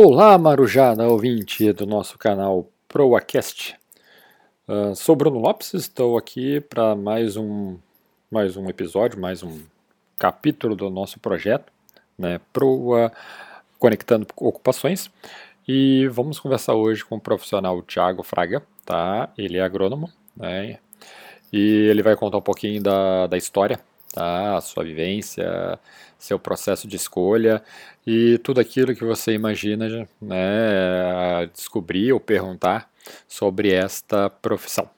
Olá, Marujada, ouvinte do nosso canal ProAcast. Uh, sou Bruno Lopes, estou aqui para mais um, mais um episódio, mais um capítulo do nosso projeto, né, Proa Conectando Ocupações. E vamos conversar hoje com o profissional Tiago Fraga, tá? Ele é agrônomo, né? E ele vai contar um pouquinho da, da história tá? sua vivência, seu processo de escolha e tudo aquilo que você imagina né, descobrir ou perguntar sobre esta profissão.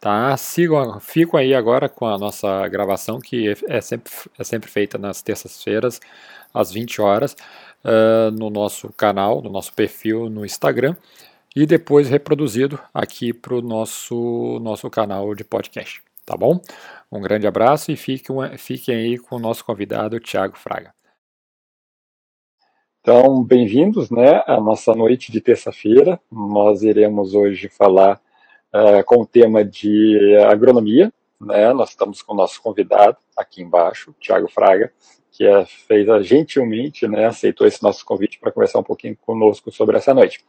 Tá? Sigam, fico aí agora com a nossa gravação, que é sempre, é sempre feita nas terças-feiras, às 20 horas, uh, no nosso canal, no nosso perfil no Instagram, e depois reproduzido aqui para o nosso, nosso canal de podcast. Tá bom? Um grande abraço e fiquem, fiquem aí com o nosso convidado, Tiago Fraga. Então, bem-vindos né, à nossa noite de terça-feira. Nós iremos hoje falar uh, com o tema de agronomia. Né? Nós estamos com o nosso convidado aqui embaixo, Tiago Fraga, que é, fez gentilmente, né, aceitou esse nosso convite para conversar um pouquinho conosco sobre essa noite.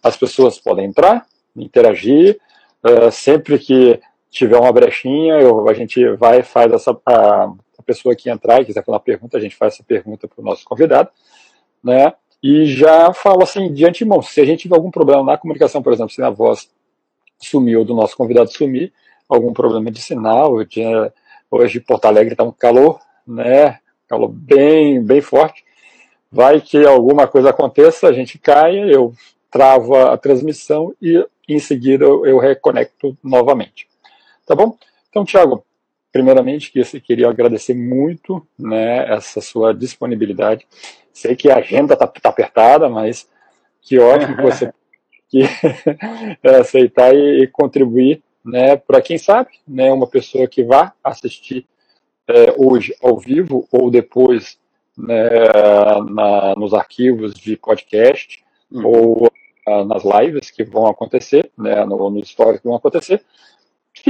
As pessoas podem entrar, interagir, uh, sempre que tiver uma brechinha, eu, a gente vai faz essa a, a, pessoa que entrar e quiser fazer uma pergunta, a gente faz essa pergunta para o nosso convidado, né? E já falo assim de antemão, se a gente tiver algum problema na comunicação, por exemplo, se a voz sumiu do nosso convidado sumir, algum problema de sinal, de, hoje Porto Alegre está um calor, né? Calor bem, bem forte. Vai que alguma coisa aconteça, a gente caia, eu travo a transmissão e em seguida eu reconecto novamente. Tá bom? Então, Tiago, primeiramente, que queria agradecer muito né, essa sua disponibilidade. Sei que a agenda está tá apertada, mas que ótimo que você que, aceitar e contribuir né, para quem sabe, né, uma pessoa que vá assistir é, hoje ao vivo ou depois né, na, nos arquivos de podcast uhum. ou uh, nas lives que vão acontecer, né, no, nos stories que vão acontecer,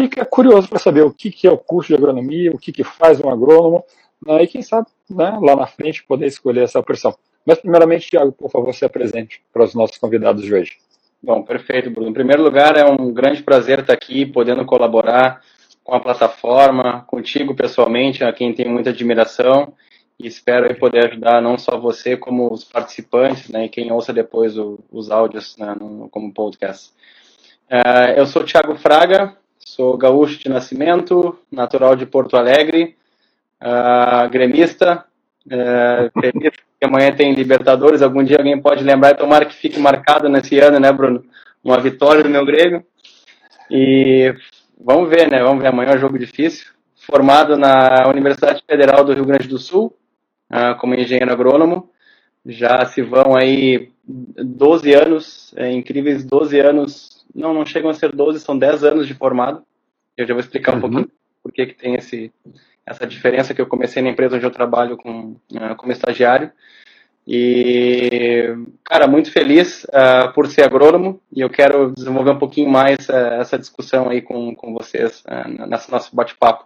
fica curioso para saber o que, que é o curso de agronomia, o que, que faz um agrônomo, né, e quem sabe né, lá na frente poder escolher essa opção. Mas, primeiramente, Tiago, por favor, se apresente para os nossos convidados de hoje. Bom, perfeito, Bruno. Em primeiro lugar, é um grande prazer estar aqui, podendo colaborar com a plataforma, contigo pessoalmente, a quem tenho muita admiração, e espero poder ajudar não só você, como os participantes, né, e quem ouça depois o, os áudios né, no, como podcast. Uh, eu sou Tiago Fraga, Sou gaúcho de nascimento, natural de Porto Alegre, uh, gremista. Uh, que amanhã tem Libertadores, algum dia alguém pode lembrar, tomara que fique marcado nesse ano, né, Bruno? Uma vitória do meu Grêmio. E vamos ver, né? Vamos ver, amanhã é um jogo difícil. Formado na Universidade Federal do Rio Grande do Sul, uh, como engenheiro agrônomo. Já se vão aí 12 anos, é, incríveis 12 anos, não, não chegam a ser 12, são 10 anos de formado. Eu já vou explicar um uhum. pouquinho por que, que tem esse, essa diferença que eu comecei na empresa onde eu trabalho com, uh, como estagiário. E, cara, muito feliz uh, por ser agrônomo e eu quero desenvolver um pouquinho mais uh, essa discussão aí com, com vocês uh, nesse nosso bate-papo.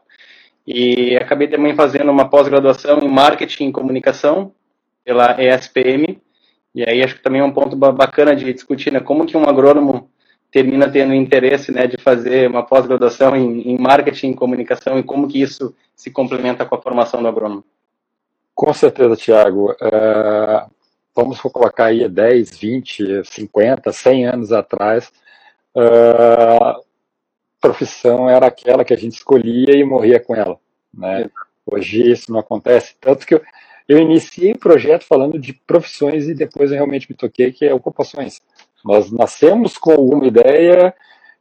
E acabei também fazendo uma pós-graduação em Marketing e Comunicação pela ESPM. E aí acho que também é um ponto bacana de discutir, né? Como que um agrônomo termina tendo interesse né, de fazer uma pós-graduação em, em, marketing e comunicação e como que isso se complementa com a formação do agrônomo? Com certeza, Tiago. Uh, vamos colocar aí 10, 20, 50, 100 anos atrás, uh, a profissão era aquela que a gente escolhia e morria com ela. Né? Hoje isso não acontece, tanto que eu, eu iniciei o projeto falando de profissões e depois eu realmente me toquei que é ocupações. Nós nascemos com alguma ideia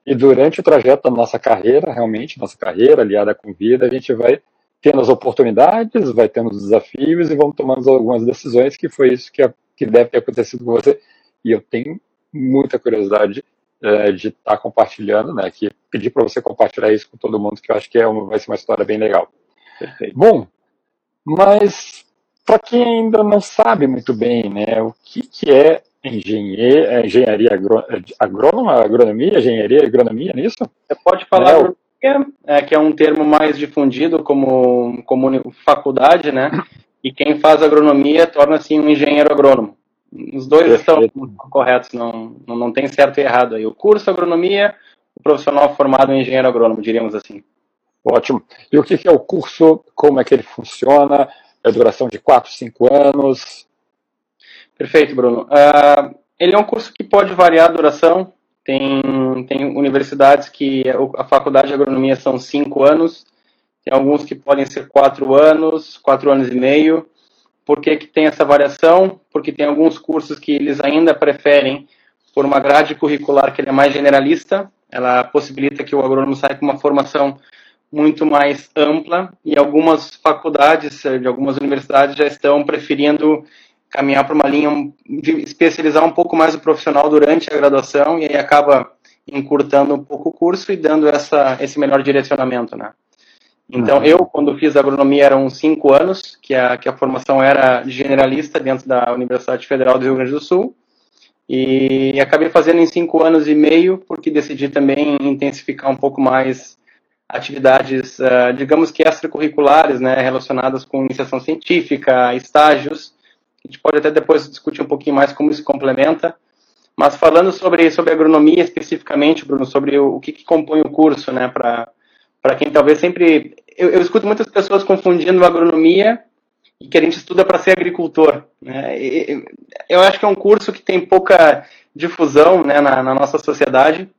e durante o trajeto da nossa carreira, realmente, nossa carreira aliada com vida, a gente vai tendo as oportunidades, vai tendo os desafios e vamos tomando algumas decisões, que foi isso que, que deve ter acontecido com você. E eu tenho muita curiosidade é, de estar tá compartilhando, né? Que pedir para você compartilhar isso com todo mundo, que eu acho que é uma, vai ser uma história bem legal. Perfeito. Bom, mas para quem ainda não sabe muito bem, né, o que, que é engenharia, é, engenharia agro, agrônoma, agronomia, engenharia, agronomia, nisso? Você pode falar é, agronomia, é, que é um termo mais difundido como, como faculdade, né? E quem faz agronomia torna-se um engenheiro agrônomo. Os dois Perfeito. estão corretos, não, não, não tem certo e errado aí. O curso agronomia, o profissional formado em engenheiro agrônomo, diríamos assim. Ótimo. E o que é o curso? Como é que ele funciona? É duração de 4, 5 anos? Perfeito, Bruno. Uh, ele é um curso que pode variar a duração. Tem, tem universidades que a faculdade de agronomia são 5 anos, tem alguns que podem ser 4 anos, 4 anos e meio. Por que, que tem essa variação? Porque tem alguns cursos que eles ainda preferem por uma grade curricular que é mais generalista, ela possibilita que o agrônomo saia com uma formação muito mais ampla e algumas faculdades de algumas universidades já estão preferindo caminhar para uma linha de especializar um pouco mais o profissional durante a graduação e aí acaba encurtando um pouco o curso e dando essa, esse melhor direcionamento, né? Então, uhum. eu, quando fiz agronomia, eram cinco anos, que a, que a formação era generalista dentro da Universidade Federal do Rio Grande do Sul. E acabei fazendo em cinco anos e meio, porque decidi também intensificar um pouco mais atividades, uh, digamos que extracurriculares, né, relacionadas com iniciação científica, estágios. A gente pode até depois discutir um pouquinho mais como isso complementa. Mas falando sobre, sobre agronomia especificamente, Bruno, sobre o, o que, que compõe o curso, né, para quem talvez sempre. Eu, eu, escuto muitas pessoas confundindo agronomia e que a gente estuda para ser agricultor. Né? eu acho que é um curso que tem pouca difusão né, na, na nossa sociedade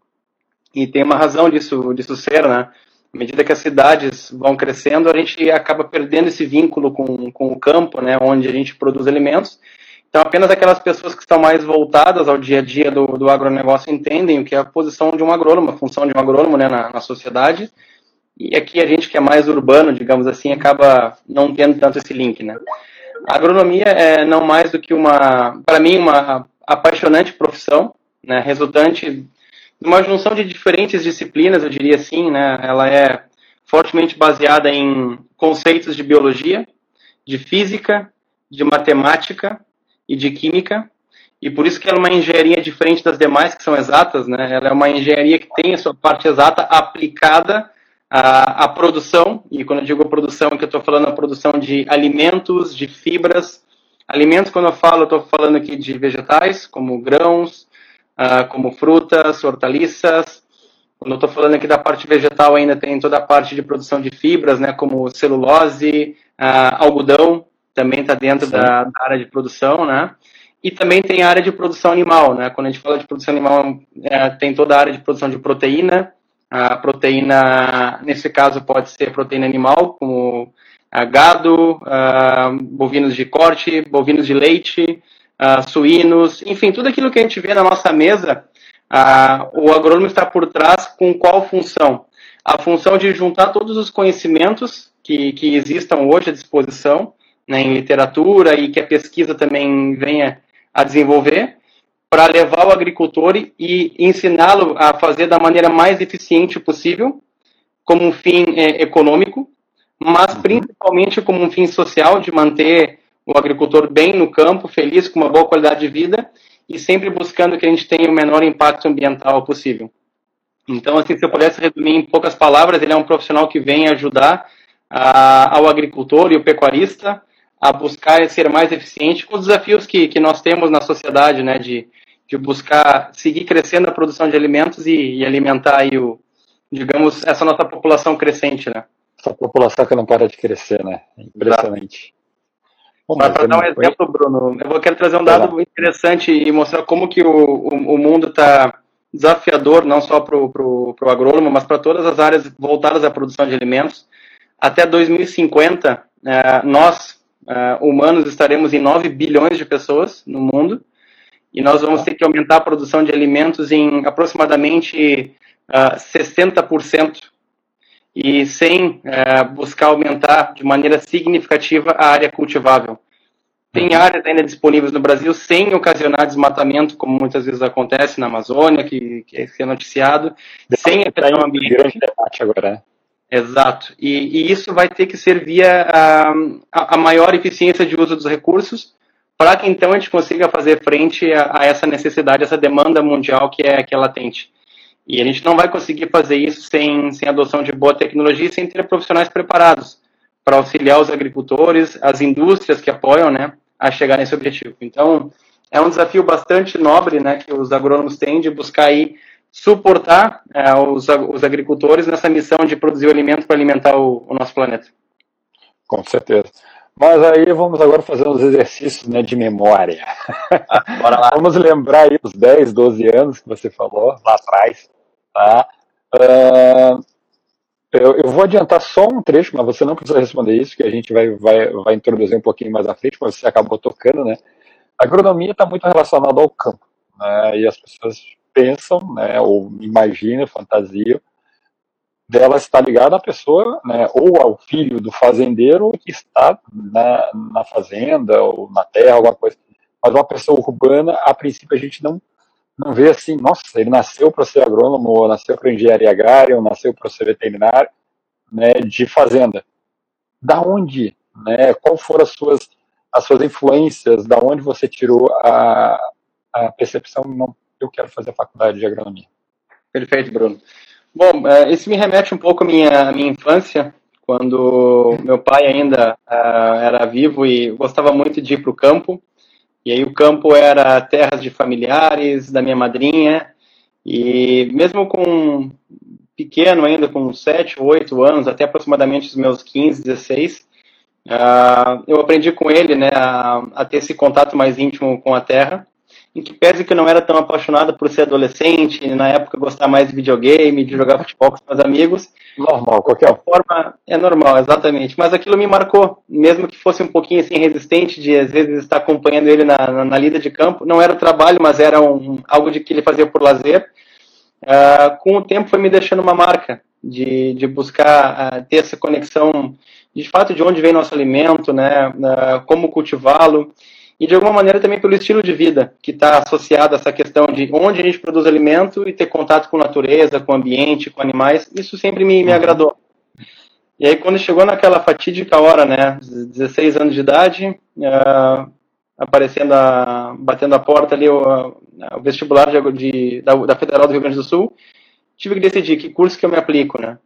e tem uma razão disso, disso ser, né? À medida que as cidades vão crescendo, a gente acaba perdendo esse vínculo com, com o campo, né, onde a gente produz alimentos. Então, apenas aquelas pessoas que estão mais voltadas ao dia a dia do, do agronegócio entendem o que é a posição de um agrônomo, a função de um agrônomo né, na, na sociedade. E aqui a gente que é mais urbano, digamos assim, acaba não tendo tanto esse link, né? A agronomia é não mais do que uma, para mim, uma apaixonante profissão, né, resultante uma junção de diferentes disciplinas, eu diria assim, né? Ela é fortemente baseada em conceitos de biologia, de física, de matemática e de química. E por isso que ela é uma engenharia diferente das demais que são exatas, né? Ela é uma engenharia que tem a sua parte exata aplicada à, à produção. E quando eu digo produção, que eu estou falando a produção de alimentos, de fibras. Alimentos, quando eu falo, eu estou falando aqui de vegetais, como grãos, uh, como frutas, hortaliças. Quando eu estou falando aqui da parte vegetal, ainda tem toda a parte de produção de fibras, né, como celulose, uh, algodão, também está dentro da, da, área de produção, né? E também tem a área de produção animal, né? Quando a gente fala de produção animal, é, tem toda a área de produção de proteína. A proteína, nesse caso, pode ser proteína animal, como gado, uh, bovinos de corte, bovinos de leite, uh, suínos, enfim, tudo aquilo que a gente vê na nossa mesa, uh, o agrônomo está por trás com qual função? A função de juntar todos os conhecimentos que, que existam hoje à disposição né, em literatura e que a pesquisa também venha a desenvolver para levar o agricultor e ensiná-lo a fazer da maneira mais eficiente possível, como um fim é, econômico, mas uhum. principalmente como um fim social, de manter o agricultor bem no campo, feliz, com uma boa qualidade de vida e sempre buscando que a gente tenha o menor impacto ambiental possível. Então, assim, se eu pudesse resumir em poucas palavras, ele é um profissional que vem ajudar a, ao agricultor e o pecuarista a buscar ser mais eficiente com os desafios que, que nós temos na sociedade, né, de, de buscar seguir crescendo a produção de alimentos e, e alimentar aí o, digamos, essa nossa população crescente, né. Essa população que não para de crescer, né, impressionante. Para dar um exemplo, Bruno, eu quero trazer um dado interessante e mostrar como que o, o, o mundo está desafiador, não só para o agrônomo, mas para todas as áreas voltadas à produção de alimentos. Até 2050, eh, nós, eh, humanos, estaremos em 9 bilhões de pessoas no mundo e nós vamos ter que aumentar a produção de alimentos em aproximadamente 60% eh, e sem é, buscar aumentar de maneira significativa a área cultivável. Tem uhum. áreas ainda disponíveis no Brasil sem ocasionar desmatamento, como muitas vezes acontece na Amazônia, que, que é noticiado, sem afetar o ambiente. Grande debate agora, né? Exato. E, e, isso vai ter que servir a, a, a, maior eficiência de uso dos recursos para que então a gente consiga fazer frente a, a, essa necessidade, essa demanda mundial que é, que é latente. E a gente não vai conseguir fazer isso sem, sem adoção de boa tecnologia e sem ter profissionais preparados para auxiliar os agricultores, as indústrias que apoiam, né, a chegar nesse objetivo. Então, é um desafio bastante nobre, né, que os agrônomos têm de buscar aí suportar é, os, os, agricultores nessa missão de produzir o alimento para alimentar o, o, nosso planeta. Com certeza. Mas aí vamos agora fazer uns exercícios né, de memória. Ah, bora lá. vamos lembrar aí os 10, 12 anos que você falou lá atrás. Tá? Uh, eu, eu, vou adiantar só um trecho, mas você não precisa responder isso, que a gente vai, vai, vai introduzir um pouquinho mais à frente, mas você acabou tocando, né? A agronomia está muito relacionada ao campo, né? E as pessoas pensam, né, ou imaginam, fantasiam, dela estar ligada à pessoa, né, ou ao filho do fazendeiro que está na, na fazenda ou na terra, alguma coisa. Mas uma pessoa urbana, a princípio, a gente não, não vê assim, nossa, ele nasceu para ser agrônomo, ou nasceu para engenharia agrária, ou nasceu para ser veterinário, né, de fazenda. Da onde? Né, qual foram as suas, as suas influências? Da onde você tirou a, a percepção? Não, eu quero fazer a faculdade de agronomia. Perfeito, Bruno. Bom, é, isso me remete um pouco à minha, à minha infância, quando meu pai ainda uh, era vivo e gostava muito de ir para o campo. E aí o campo era terras de familiares, da minha madrinha. E mesmo com pequeno ainda, com 7, 8 anos, até aproximadamente os meus 15, 16, uh, eu aprendi com ele né, a, a ter esse contato mais íntimo com a terra em que pese que eu não era tão apaixonada por ser adolescente, na época gostar mais de videogame, de jogar futebol com os meus amigos. Normal, qualquer forma. É normal, exatamente. Mas aquilo me marcou, mesmo que fosse um pouquinho assim resistente de às vezes estar acompanhando ele na, na, na lida de campo. Não era o trabalho, mas era um, algo de que ele fazia por lazer. Uh, com o tempo foi me deixando uma marca de, de buscar uh, ter essa conexão de fato de onde vem nosso alimento, né, uh, como cultivá-lo e de alguma maneira também pelo estilo de vida que está associado a essa questão de onde a gente produz alimento e ter contato com a natureza, com o ambiente, com animais, isso sempre me, me uhum. agradou. E aí quando chegou naquela fatídica hora, né, 16 anos de idade, uh, aparecendo, a, batendo a porta ali o, o vestibular de, de, da, da Federal do Rio Grande do Sul, tive que decidir que curso que eu me aplico, né.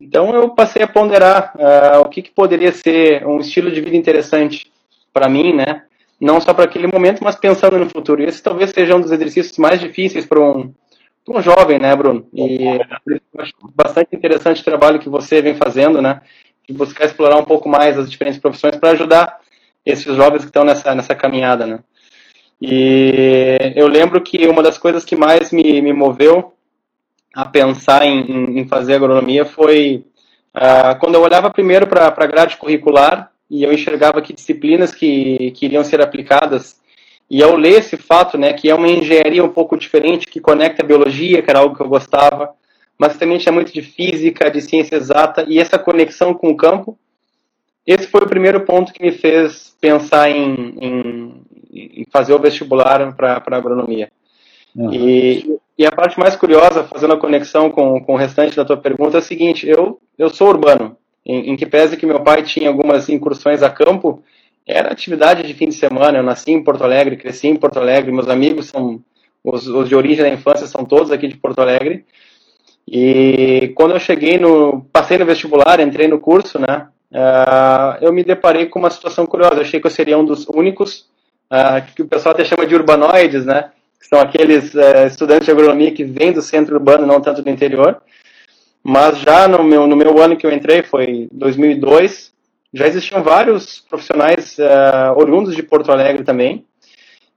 Então eu passei a ponderar uh, o que, que poderia ser um estilo de vida interessante para mim, né, não só para aquele momento, mas pensando no futuro. Esse talvez seja um dos exercícios mais difíceis para um, um jovem, né, Bruno? E eu acho bastante interessante o trabalho que você vem fazendo, né? De buscar explorar um pouco mais as diferentes profissões para ajudar esses jovens que estão nessa, nessa caminhada, né? E eu lembro que uma das coisas que mais me, me moveu a pensar em, em fazer agronomia foi uh, quando eu olhava primeiro para a grade curricular e eu enxergava que disciplinas que, que iriam ser aplicadas. E ao ler esse fato, né, que é uma engenharia um pouco diferente, que conecta a biologia, que era algo que eu gostava, mas também tinha muito de física, de ciência exata, e essa conexão com o campo, esse foi o primeiro ponto que me fez pensar em, em, em fazer o vestibular para agronomia. Uhum. E, e, a parte mais curiosa, fazendo a conexão com, com o restante da tua pergunta, é a seguinte: eu, eu sou urbano, em, em que pese que meu pai tinha algumas incursões a campo, era atividade de fim de semana. Eu nasci em Porto Alegre, cresci em Porto Alegre, meus amigos são os, os de origem da infância são todos aqui de Porto Alegre. E quando eu cheguei no, passei no vestibular, entrei no curso, né? Uh, eu me deparei com uma situação curiosa. Eu achei que eu seria um dos únicos uh, que o pessoal até chama de urbanoides, né? São aqueles uh, estudantes de agronomia que vêm do centro urbano, não tanto do interior. Mas já no meu, no meu ano que eu entrei, foi 2002, já existiam vários profissionais uh, oriundos de Porto Alegre também.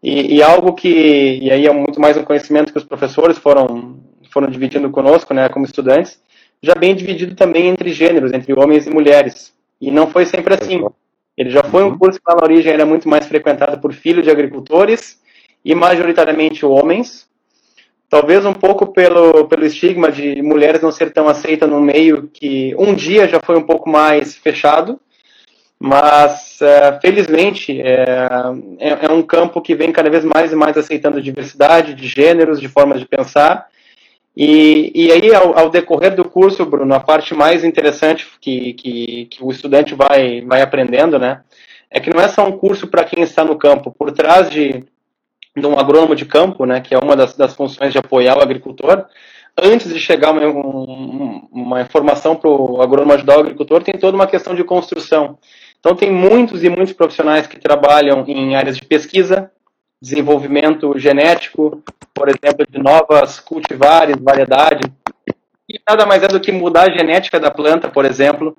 E, e, algo que, e aí é muito mais um conhecimento que os professores foram, foram dividindo conosco, né, como estudantes, já bem dividido também entre gêneros, entre homens e mulheres. E não foi sempre assim. Ele já foi um uhum. curso que lá na origem era muito mais frequentado por filhos de agricultores e majoritariamente homens, Talvez um pouco pelo, pelo estigma de mulheres não ser tão aceitas no meio que um dia já foi um pouco mais fechado, mas é, felizmente é, é, é, um campo que vem cada vez mais e mais aceitando diversidade de gêneros, de formas de pensar. E, e aí, ao, ao decorrer do curso, Bruno, a parte mais interessante que, que, que o estudante vai, vai aprendendo, né, é que não é só um curso para quem está no campo. Por trás de, de um agrônomo de campo, né, que é uma das, das funções de apoiar o agricultor, antes de chegar uma, um, uma informação para o agrônomo ajudar o agricultor, tem toda uma questão de construção. Então, tem muitos e muitos profissionais que trabalham em áreas de pesquisa, desenvolvimento genético, por exemplo, de novas cultivares, variedades, e nada mais é do que mudar a genética da planta, por exemplo,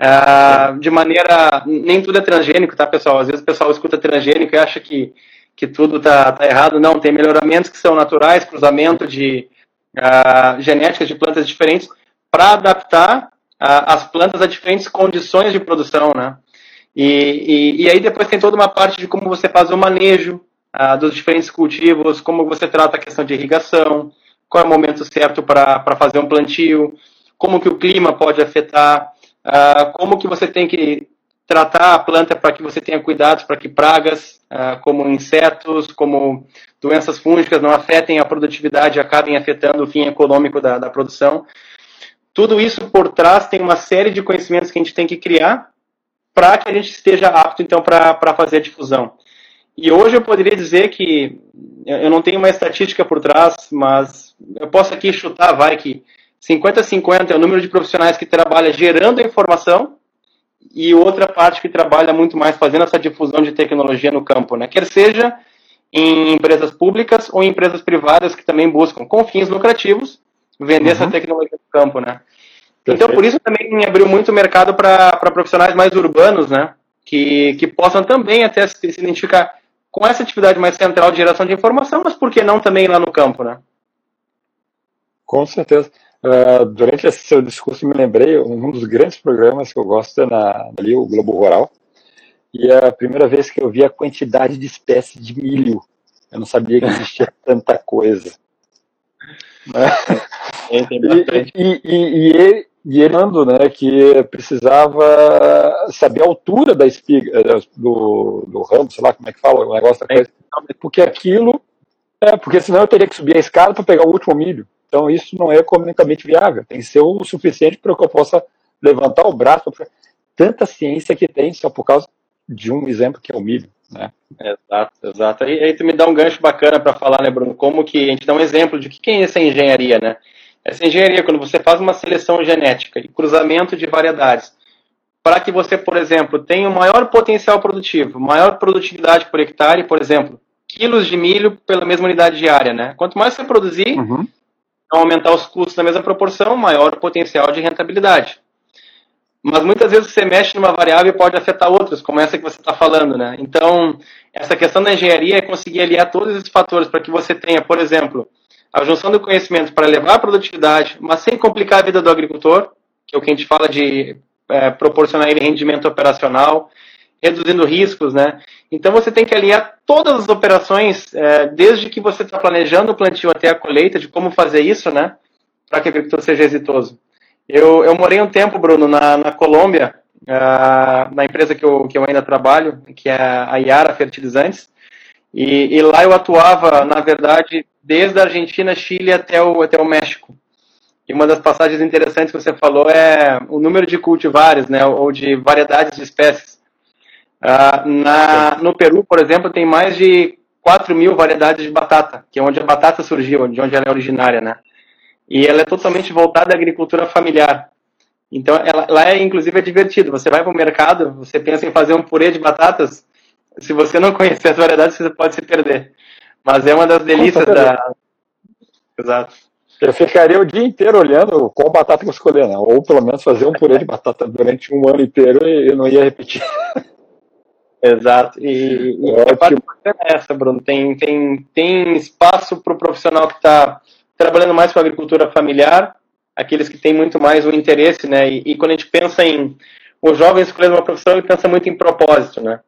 uh, de maneira. Nem tudo é transgênico, tá, pessoal? Às vezes o pessoal escuta transgênico e acha que, que tudo tá, tá errado. Não, tem melhoramentos que são naturais, cruzamento de uh, genéticas de plantas diferentes, para adaptar uh, as plantas a diferentes condições de produção, né? E, e, e, aí depois tem toda uma parte de como você faz o manejo uh, dos diferentes cultivos, como você trata a questão de irrigação, qual é o momento certo para fazer um plantio, como que o clima pode afetar, como que você tem que tratar a planta para que você tenha cuidados para que pragas, uh, como insetos, como doenças fúngicas não afetem a produtividade e acabem afetando o fim econômico da, da produção. Tudo isso por trás tem uma série de conhecimentos que a gente tem que criar para que a gente esteja apto, então, para fazer a difusão. E hoje eu poderia dizer que eu não tenho uma estatística por trás, mas eu posso aqui chutar, vai que 50-50 é o número de profissionais que trabalha gerando informação e outra parte que trabalha muito mais fazendo essa difusão de tecnologia no campo, né? Quer seja em empresas públicas ou em empresas privadas que também buscam, com fins lucrativos, vender uhum. essa tecnologia no campo, né? Então, por isso também abriu muito mercado para profissionais mais urbanos, né? Que, que possam também até se, se identificar com essa atividade mais central de geração de informação, mas por que não também lá no campo, né? Com certeza. Uh, durante esse seu discurso, me lembrei um dos grandes programas que eu gosto é na, ali, o Globo Rural. E é a primeira vez que eu vi a quantidade de espécies de milho. Eu não sabia que existia tanta coisa. É, e, e, e, e, e ele né, que precisava saber a altura da espiga, eh, do, do ramo, sei lá como é que fala, o negócio da coisa, porque aquilo, é, porque senão eu teria que subir a escada para pegar o último milho. Então isso não é economicamente viável, tem que ser o suficiente para que eu possa levantar o braço. Tanta ciência que tem só por causa de um exemplo que é o milho. Né? Exato, exato. E aí tu me dá um gancho bacana para falar, né, Bruno, como que a gente dá um exemplo de que é essa engenharia, né? Essa engenharia, quando você faz uma seleção genética e cruzamento de variedades, para que você, por exemplo, tenha um maior potencial produtivo, maior produtividade por hectare, por exemplo, quilos de milho pela mesma unidade diária, né? Quanto mais você produzir, uhum. aumentar os custos na mesma proporção, maior o potencial de rentabilidade. Mas muitas vezes você mexe numa variável e pode afetar outras, como essa que você está falando, né? Então, essa questão da engenharia é conseguir aliar todos esses fatores para que você tenha, por exemplo, a junção do conhecimento para elevar a produtividade, mas sem complicar a vida do agricultor, que é o que a gente fala de é, proporcionar ele rendimento operacional, reduzindo riscos, né? Então você tem que alinhar todas as operações, é, desde que você está planejando o plantio até a colheita, de como fazer isso, né? Para que o agricultor seja exitoso. Eu, eu morei um tempo, Bruno, na, na Colômbia, uh, na empresa que eu, que eu ainda trabalho, que é a Iara Fertilizantes, e, e lá eu atuava, na verdade, desde a Argentina, Chile até o, até o México. E uma das passagens interessantes que você falou é o número de cultivares, né, ou de variedades de espécies. Uh, na, no Peru, por exemplo, tem mais de 4 mil variedades de batata, que é onde a batata surgiu, de onde ela é originária, né? E ela é totalmente voltada à agricultura familiar. Então, ela, lá é, inclusive, é divertido. Você vai para o mercado, você pensa em fazer um purê de batatas, se você não conhecer as variedades, você pode se perder. Mas é uma das delícias da. Exato. Eu ficaria o dia inteiro olhando qual batata eu escolher, né? Ou pelo menos fazer um purê de batata durante um ano inteiro e eu não ia repetir. Exato. E, e a parte é essa, Bruno. Tem, tem, tem espaço para o profissional que está trabalhando mais com a agricultura familiar, aqueles que têm muito mais o interesse, né? E, e quando a gente pensa em o jovem escolhendo uma profissão, ele pensa muito em propósito, né?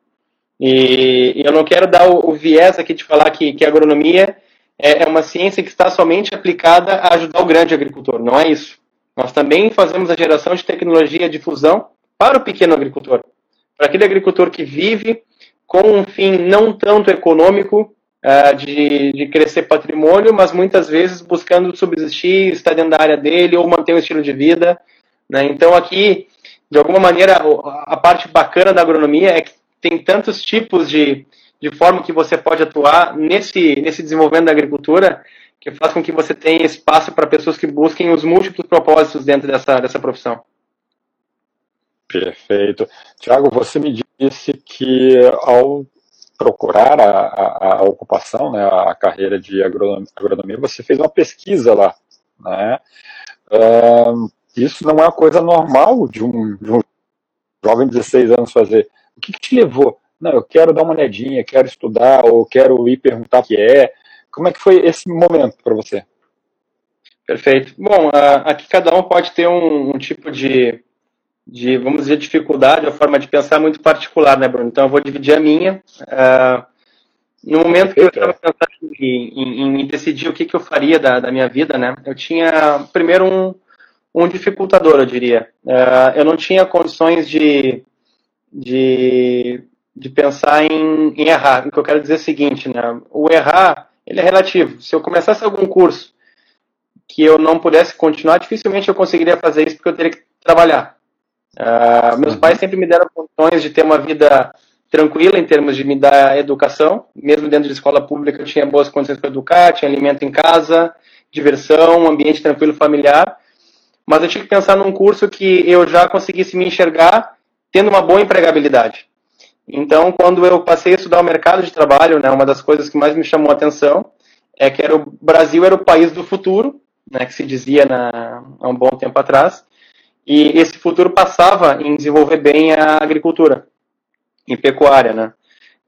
E, eu não quero dar o, o, viés aqui de falar que, que a agronomia é, é, uma ciência que está somente aplicada a ajudar o grande agricultor. Não é isso. Nós também fazemos a geração de tecnologia de fusão para o pequeno agricultor. Para aquele agricultor que vive com um fim não tanto econômico, uh, de, de crescer patrimônio, mas muitas vezes buscando subsistir, estar dentro da área dele ou manter um estilo de vida. Né? Então, aqui, de alguma maneira, a parte bacana da agronomia é que tem tantos tipos de, de forma que você pode atuar nesse, nesse desenvolvimento da agricultura que faz com que você tenha espaço para pessoas que busquem os múltiplos propósitos dentro dessa, dessa profissão. Perfeito. Tiago, você me disse que ao procurar a, a, a ocupação, né, a carreira de agronomia, você fez uma pesquisa lá, né? Uh, isso não é uma coisa normal de um, de um jovem de 16 anos fazer. O que, que, te levou? Não, eu quero dar uma olhadinha, quero estudar, ou quero ir perguntar o que é. Como é que foi esse momento para você? Perfeito. Bom, aqui cada um pode ter um, um, tipo de, de, vamos dizer, dificuldade, uma forma de pensar muito particular, né, Bruno? Então eu vou dividir a minha. Uh, no momento que eu estava pensando em, em, em, decidir o que, que eu faria da, da minha vida, né, eu tinha primeiro um, um dificultador, eu diria. Uh, eu não tinha condições de, de, de pensar em, em, errar. O que eu quero dizer é o seguinte, né? O errar, ele é relativo. Se eu começasse algum curso que eu não pudesse continuar, dificilmente eu conseguiria fazer isso porque eu teria que trabalhar. Uh, meus uhum. pais sempre me deram condições de ter uma vida tranquila em termos de me dar educação. Mesmo dentro de escola pública, eu tinha boas condições para educar, tinha alimento em casa, diversão, um ambiente tranquilo familiar mas eu tinha que pensar num curso que eu já conseguisse me enxergar tendo uma boa empregabilidade. Então, quando eu passei a estudar o mercado de trabalho, né, uma das coisas que mais me chamou a atenção é que era o Brasil era o país do futuro, né, que se dizia na, há um bom tempo atrás, e esse futuro passava em desenvolver bem a agricultura, em pecuária, né?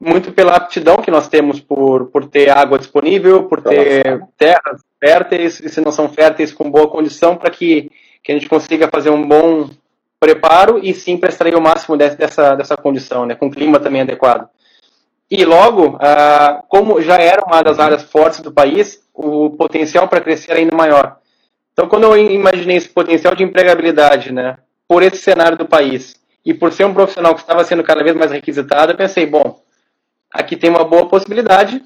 Muito pela aptidão que nós temos por, por ter água disponível, por ter terras férteis, e se não são férteis, com boa condição, para que que a gente consiga fazer um bom preparo e sim para extrair o máximo dessa, dessa condição, né, com clima também adequado. E logo, ah, como já era uma das áreas fortes do país, o potencial para crescer ainda maior. Então, quando eu imaginei esse potencial de empregabilidade, né, por esse cenário do país e por ser um profissional que estava sendo cada vez mais requisitado, eu pensei, bom, aqui tem uma boa possibilidade,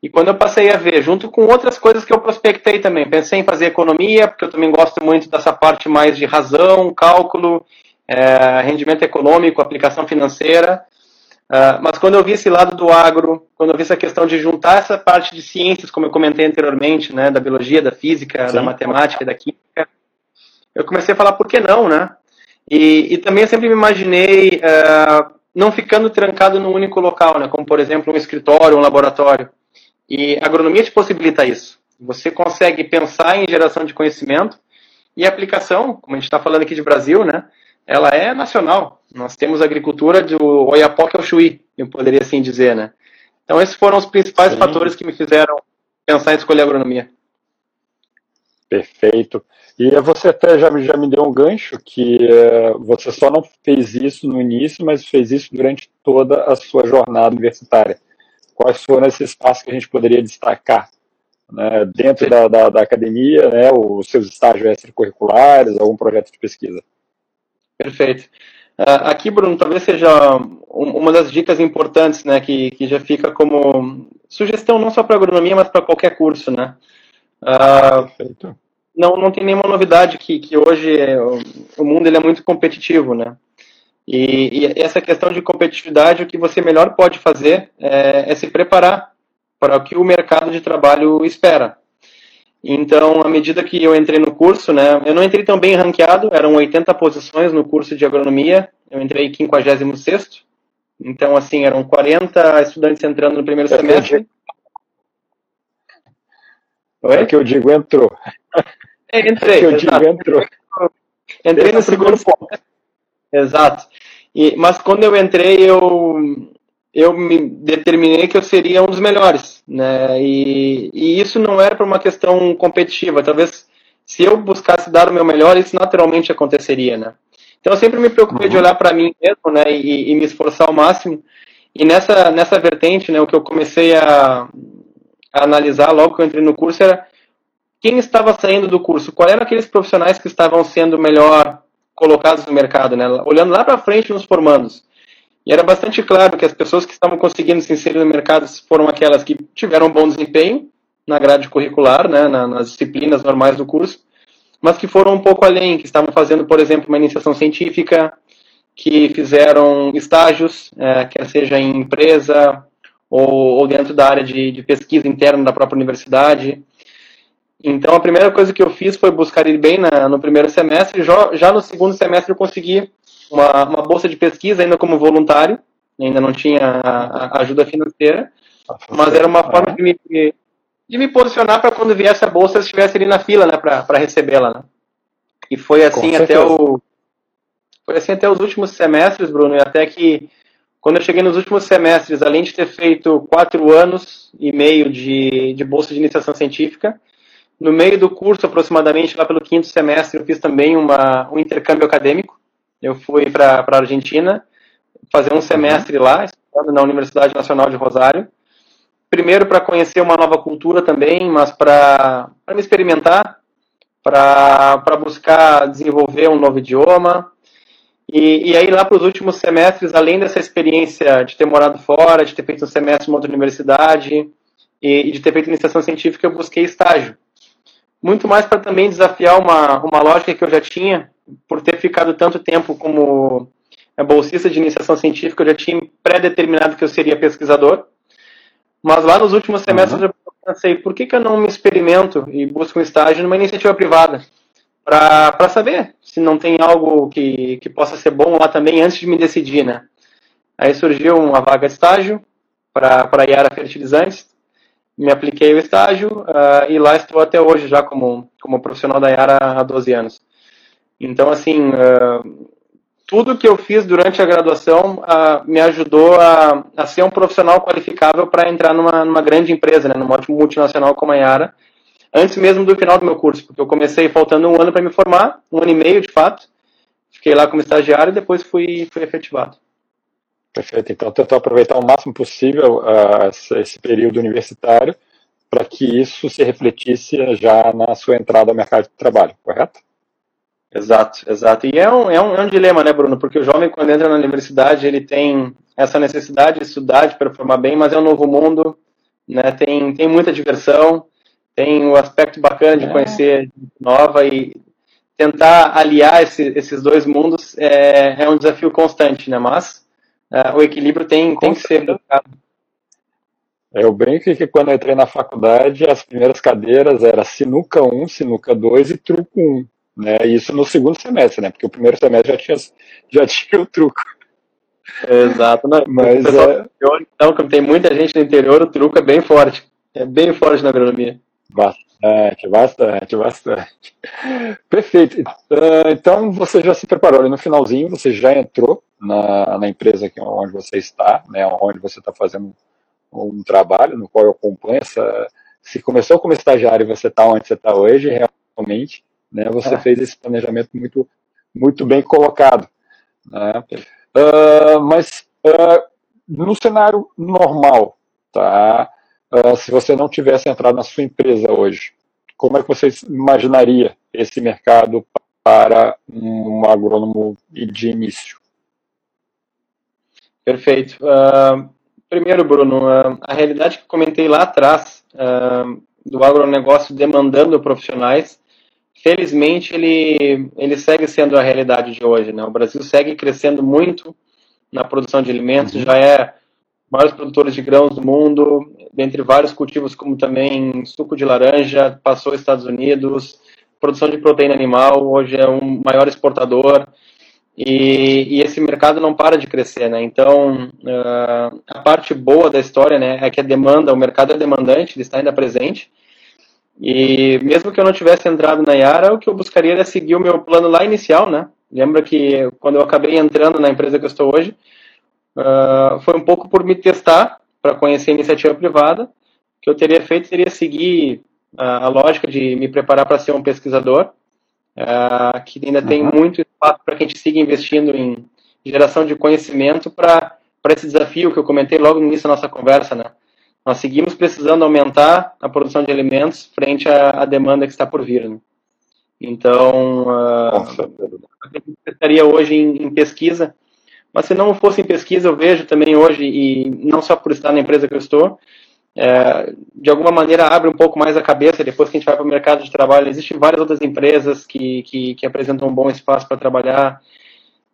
e quando eu passei a ver, junto com outras coisas que eu prospectei também, pensei em fazer economia, porque eu também gosto muito dessa parte mais de razão, cálculo, é, rendimento econômico, aplicação financeira. Uh, mas quando eu vi esse lado do agro, quando eu vi essa questão de juntar essa parte de ciências, como eu comentei anteriormente, né, da biologia, da física, Sim. da matemática, da química, eu comecei a falar por que não, né? E, e também eu sempre me imaginei uh, não ficando trancado num único local, né, como por exemplo um escritório, um laboratório. E a agronomia te possibilita isso. Você consegue pensar em geração de conhecimento e aplicação, como a gente está falando aqui de Brasil, né? Ela é nacional. Nós temos agricultura do Oiapoque ao Chuí, eu poderia assim dizer, né? Então esses foram os principais Sim. fatores que me fizeram pensar em escolher agronomia. Perfeito. E você até já, já me deu um gancho que uh, você só não fez isso no início, mas fez isso durante toda a sua jornada universitária quais foram esses espaços que a gente poderia destacar né, dentro da, da, da, academia, né, os seus estágios extracurriculares, algum projeto de pesquisa. Perfeito. Uh, aqui, Bruno, talvez seja uma das dicas importantes, né, que, que já fica como sugestão não só para agronomia, mas para qualquer curso, né. Uh, Perfeito. Não, não tem nenhuma novidade que, que hoje é, o, o mundo ele é muito competitivo, né. E, e, essa questão de competitividade, o que você melhor pode fazer é, é, se preparar para o que o mercado de trabalho espera. Então, à medida que eu entrei no curso, né, eu não entrei tão bem ranqueado, eram 80 posições no curso de agronomia, eu entrei 56 então, assim, eram 40 estudantes entrando no primeiro é semestre. Oi? É que eu digo entrou. É, entrei. É que eu digo entrou. Entrei no segundo ponto. Exato. E, mas quando eu entrei, eu, eu me determinei que eu seria um dos melhores. Né? E, e isso não era por uma questão competitiva. Talvez se eu buscasse dar o meu melhor, isso naturalmente aconteceria. Né? Então eu sempre me preocupei uhum. de olhar para mim mesmo né? E, e, me esforçar ao máximo. E nessa, nessa vertente, né, o que eu comecei a, a analisar logo que eu entrei no curso era quem estava saindo do curso, quais eram aqueles profissionais que estavam sendo melhor colocados no mercado, né? olhando lá para frente nos formandos. E era bastante claro que as pessoas que estavam conseguindo se inserir no mercado foram aquelas que tiveram bom desempenho na grade curricular, né, nas disciplinas normais do curso, mas que foram um pouco além, que estavam fazendo, por exemplo, uma iniciação científica, que fizeram estágios, é, quer seja em empresa ou, ou dentro da área de, de pesquisa interna da própria universidade, então a primeira coisa que eu fiz foi buscar ir bem na, no primeiro semestre. Já, já no segundo semestre eu consegui uma, uma, bolsa de pesquisa ainda como voluntário. ainda não tinha a, a ajuda financeira, mas era uma forma de me, de me posicionar para quando viesse a bolsa eu estivesse ali na fila, né, para recebê-la, né? E foi assim até o foi assim até os últimos semestres, Bruno, e até que quando eu cheguei nos últimos semestres, além de ter feito quatro anos e meio de, de bolsa de iniciação científica, no meio do curso, aproximadamente lá pelo quinto semestre, eu fiz também uma, um intercâmbio acadêmico. Eu fui para a Argentina fazer um semestre lá, estudando na Universidade Nacional de Rosário. Primeiro para conhecer uma nova cultura também, mas para me experimentar, para buscar desenvolver um novo idioma. E, e aí, lá para os últimos semestres, além dessa experiência de ter morado fora, de ter feito um semestre em outra universidade e, e de ter feito iniciação científica, eu busquei estágio muito mais para também desafiar uma, uma lógica que eu já tinha, por ter ficado tanto tempo como é, bolsista de iniciação científica, eu já tinha pré-determinado que eu seria pesquisador. Mas lá nos últimos semestres uhum. eu pensei, por que, que eu não me experimento e busco um estágio numa iniciativa privada? Para saber se não tem algo que, que possa ser bom lá também antes de me decidir, né? Aí surgiu uma vaga de estágio para a Yara Fertilizantes, me apliquei o estágio uh, e lá estou até hoje já como, como profissional da Yara há 12 anos. Então, assim, uh, tudo que eu fiz durante a graduação uh, me ajudou a, a, ser um profissional qualificável para entrar numa, numa grande empresa, né, numa multinacional como a Yara, antes mesmo do final do meu curso, porque eu comecei faltando um ano para me formar, um ano e meio de fato, fiquei lá como estagiário e depois fui, fui efetivado. Perfeito. Então, tentar aproveitar o máximo possível uh, esse período universitário para que isso se refletisse já na sua entrada ao mercado de trabalho, correto? Exato, exato. E é um, é um, é um dilema, né, Bruno? Porque o jovem, quando entra na universidade, ele tem essa necessidade de estudar, de performar bem, mas é um novo mundo, né? Tem, tem muita diversão, tem o aspecto bacana de é. conhecer nova e tentar aliar esse, esses dois mundos é, é um desafio constante, né? Mas uh, o equilíbrio tem, tem que ser buscado. Eu brinco que quando eu entrei na faculdade, as primeiras cadeiras era sinuca 1, sinuca 2 e truco 1. Né? Isso no segundo semestre, né? Porque o primeiro semestre já tinha, já tinha o truco. Exato. Não, Mas, pessoal, é... então, como tem muita gente no interior, o truco é bem forte. É bem forte na agronomia. Bastante, bastante, bastante. Perfeito. Uh, então você já se preparou no finalzinho, você já entrou na, na empresa onde você está, né, onde você está fazendo um trabalho no qual eu acompanho essa. Se começou como estagiário e você está onde você está hoje, realmente, né, você é. fez esse planejamento muito, muito bem colocado. Né? Uh, mas uh, no cenário normal, tá? uh, se você não tivesse entrado na sua empresa hoje? Como é que você imaginaria esse mercado para um agrônomo de início? Perfeito. Uh, primeiro, Bruno, uh, a realidade que comentei lá atrás do agronegócio demandando profissionais, felizmente ele, ele segue sendo a realidade de hoje. Né? O Brasil segue crescendo muito na produção de alimentos, uhum. já é maiores produtores de grãos do mundo, dentre vários cultivos, como também suco de laranja, passou Estados Unidos, produção de proteína animal, hoje é um maior exportador, e, e esse mercado não para de crescer, né? Então, uh, a parte boa da história, né, é que a demanda, o mercado é demandante, ele está ainda presente, e mesmo que eu não tivesse entrado na Yara, o que eu buscaria era seguir o meu plano lá inicial, né? Lembra que quando eu acabei entrando na empresa que eu estou hoje, uh, foi um pouco por me testar para conhecer a iniciativa privada. O que eu teria feito seria seguir a, a lógica de me preparar para ser um pesquisador, uh, que ainda uhum. tem muito espaço para que a gente siga investindo em geração de conhecimento para esse desafio que eu comentei logo no início da nossa conversa, né? Nós seguimos precisando aumentar a produção de alimentos frente à, à demanda que está por vir. Né? Então, uh, eu estaria hoje em, em pesquisa mas se não fosse em pesquisa, eu vejo também hoje, e não só por estar na empresa que eu estou, é, de alguma maneira abre um pouco mais a cabeça depois que a gente vai para o mercado de trabalho. Existem várias outras empresas que, que, que apresentam um bom espaço para trabalhar.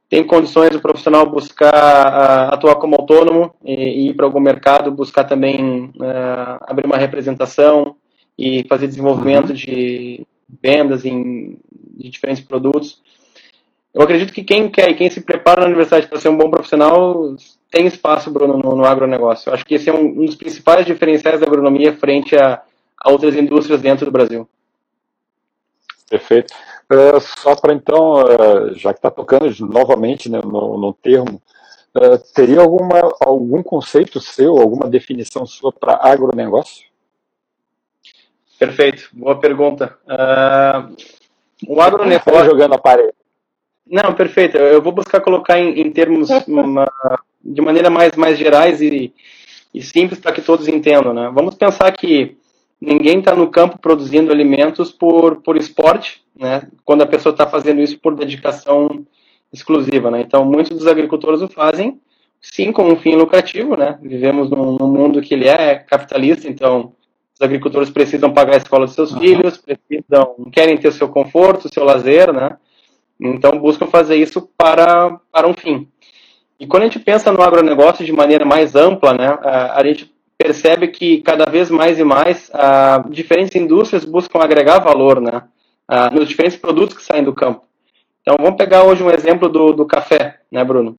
Tem condições do profissional buscar uh, atuar como autônomo e, e ir para algum mercado, buscar também uh, abrir uma representação e fazer desenvolvimento uhum. de vendas em, de diferentes produtos. Eu acredito que quem quer e quem se prepara na universidade para ser um bom profissional tem espaço, Bruno, no, no agronegócio. Eu acho que esse é um, um dos principais diferenciais da agronomia frente a, a outras indústrias dentro do Brasil. Perfeito. Uh, só para então, uh, já que está tocando novamente né, no, no, termo, uh, teria alguma, algum conceito seu, alguma definição sua para agronegócio? Perfeito, boa pergunta. o agronegócio. jogando a parede. Não, perfeito. Eu vou buscar colocar em, em termos uma, de maneira mais, mais gerais e, e simples para que todos entendam. Né? Vamos pensar que ninguém está no campo produzindo alimentos por, por esporte, né? quando a pessoa está fazendo isso por dedicação exclusiva. Né? Então, muitos dos agricultores o fazem, sim, com um fim lucrativo. Né? Vivemos num, num mundo que ele é capitalista, então os agricultores precisam pagar a escola dos seus uhum. filhos, precisam, querem ter o seu conforto, o seu lazer, né? Então buscam fazer isso para, para um fim. E quando a gente pensa no agronegócio de maneira mais ampla, né, a, a gente percebe que cada vez mais e mais ah, diferentes indústrias buscam agregar valor né, ah, nos diferentes produtos que saem do campo. Então vamos pegar hoje um exemplo do, do café, né, Bruno?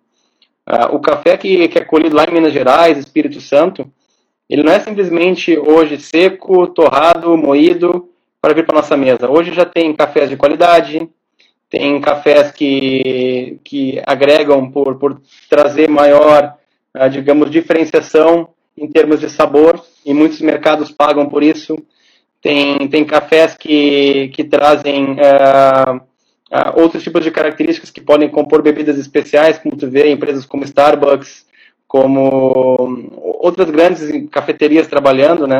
Ah, o café que, que é colhido lá em Minas Gerais, Espírito Santo, ele não é simplesmente hoje seco, torrado, moído para vir para nossa mesa. Hoje já tem cafés de qualidade, tem cafés que, que agregam por, por trazer maior, digamos, diferenciação em termos de sabor, e muitos mercados pagam por isso. Tem, tem cafés que, que trazem uh, uh, outros tipos de características que podem compor bebidas especiais, como tu vê, empresas como Starbucks, como outras grandes cafeterias trabalhando, né?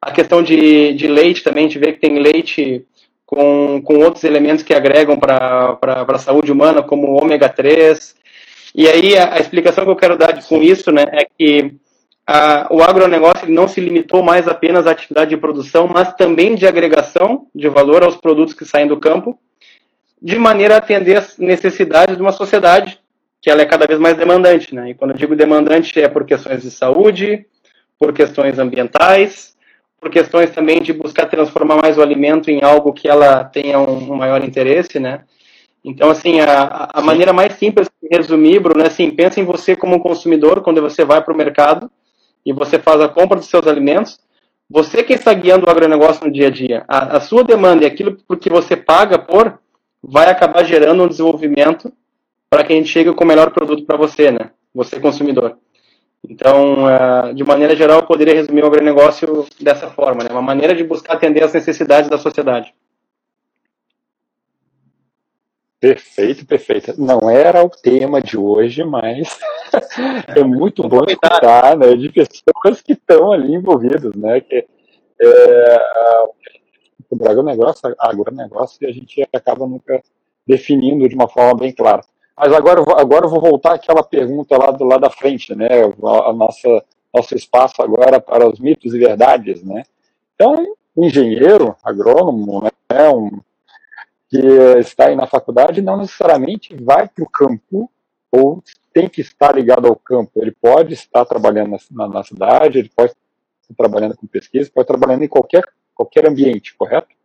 A questão de, de leite também, a gente vê que tem leite com, com outros elementos que agregam para a saúde humana, como ômega 3. E aí a, a, explicação que eu quero dar com isso né, é que a, o agronegócio não se limitou mais apenas à atividade de produção, mas também de agregação de valor aos produtos que saem do campo, de maneira a atender as necessidades de uma sociedade que ela é cada vez mais demandante. Né? E quando eu digo demandante é por questões de saúde, por questões ambientais, por questões também de buscar transformar mais o alimento em algo que ela tenha um, um maior interesse, né? Então, assim, a, a maneira mais simples de resumir, Bruno, é assim, pensa em você como consumidor, quando você vai para o mercado, e você faz a compra dos seus alimentos, você que está guiando o agronegócio no dia a dia, a, a sua demanda e aquilo que você paga por, vai acabar gerando um desenvolvimento para que a gente chegue com o melhor produto para você, né? Você consumidor. Então, uh, de maneira geral, eu poderia resumir o agronegócio dessa forma, né? Uma maneira de buscar atender às necessidades da sociedade. Perfeito, perfeito. Não era o tema de hoje, mas é muito bom escutar né, de pessoas que estão ali envolvidas, né? Que, é, o agronegócio, agronegócio, a gente acaba nunca definindo de uma forma bem clara. Mas agora, agora eu vou voltar àquela pergunta lá do lado da frente, né? A nossa nosso espaço agora para os mitos e verdades, né? Então, um engenheiro, agrônomo, né, um, que está aí na faculdade não necessariamente vai para o campo ou tem que estar ligado ao campo. Ele pode estar trabalhando na, na cidade, ele pode estar trabalhando com pesquisa, pode estar trabalhando em qualquer, qualquer ambiente, correto?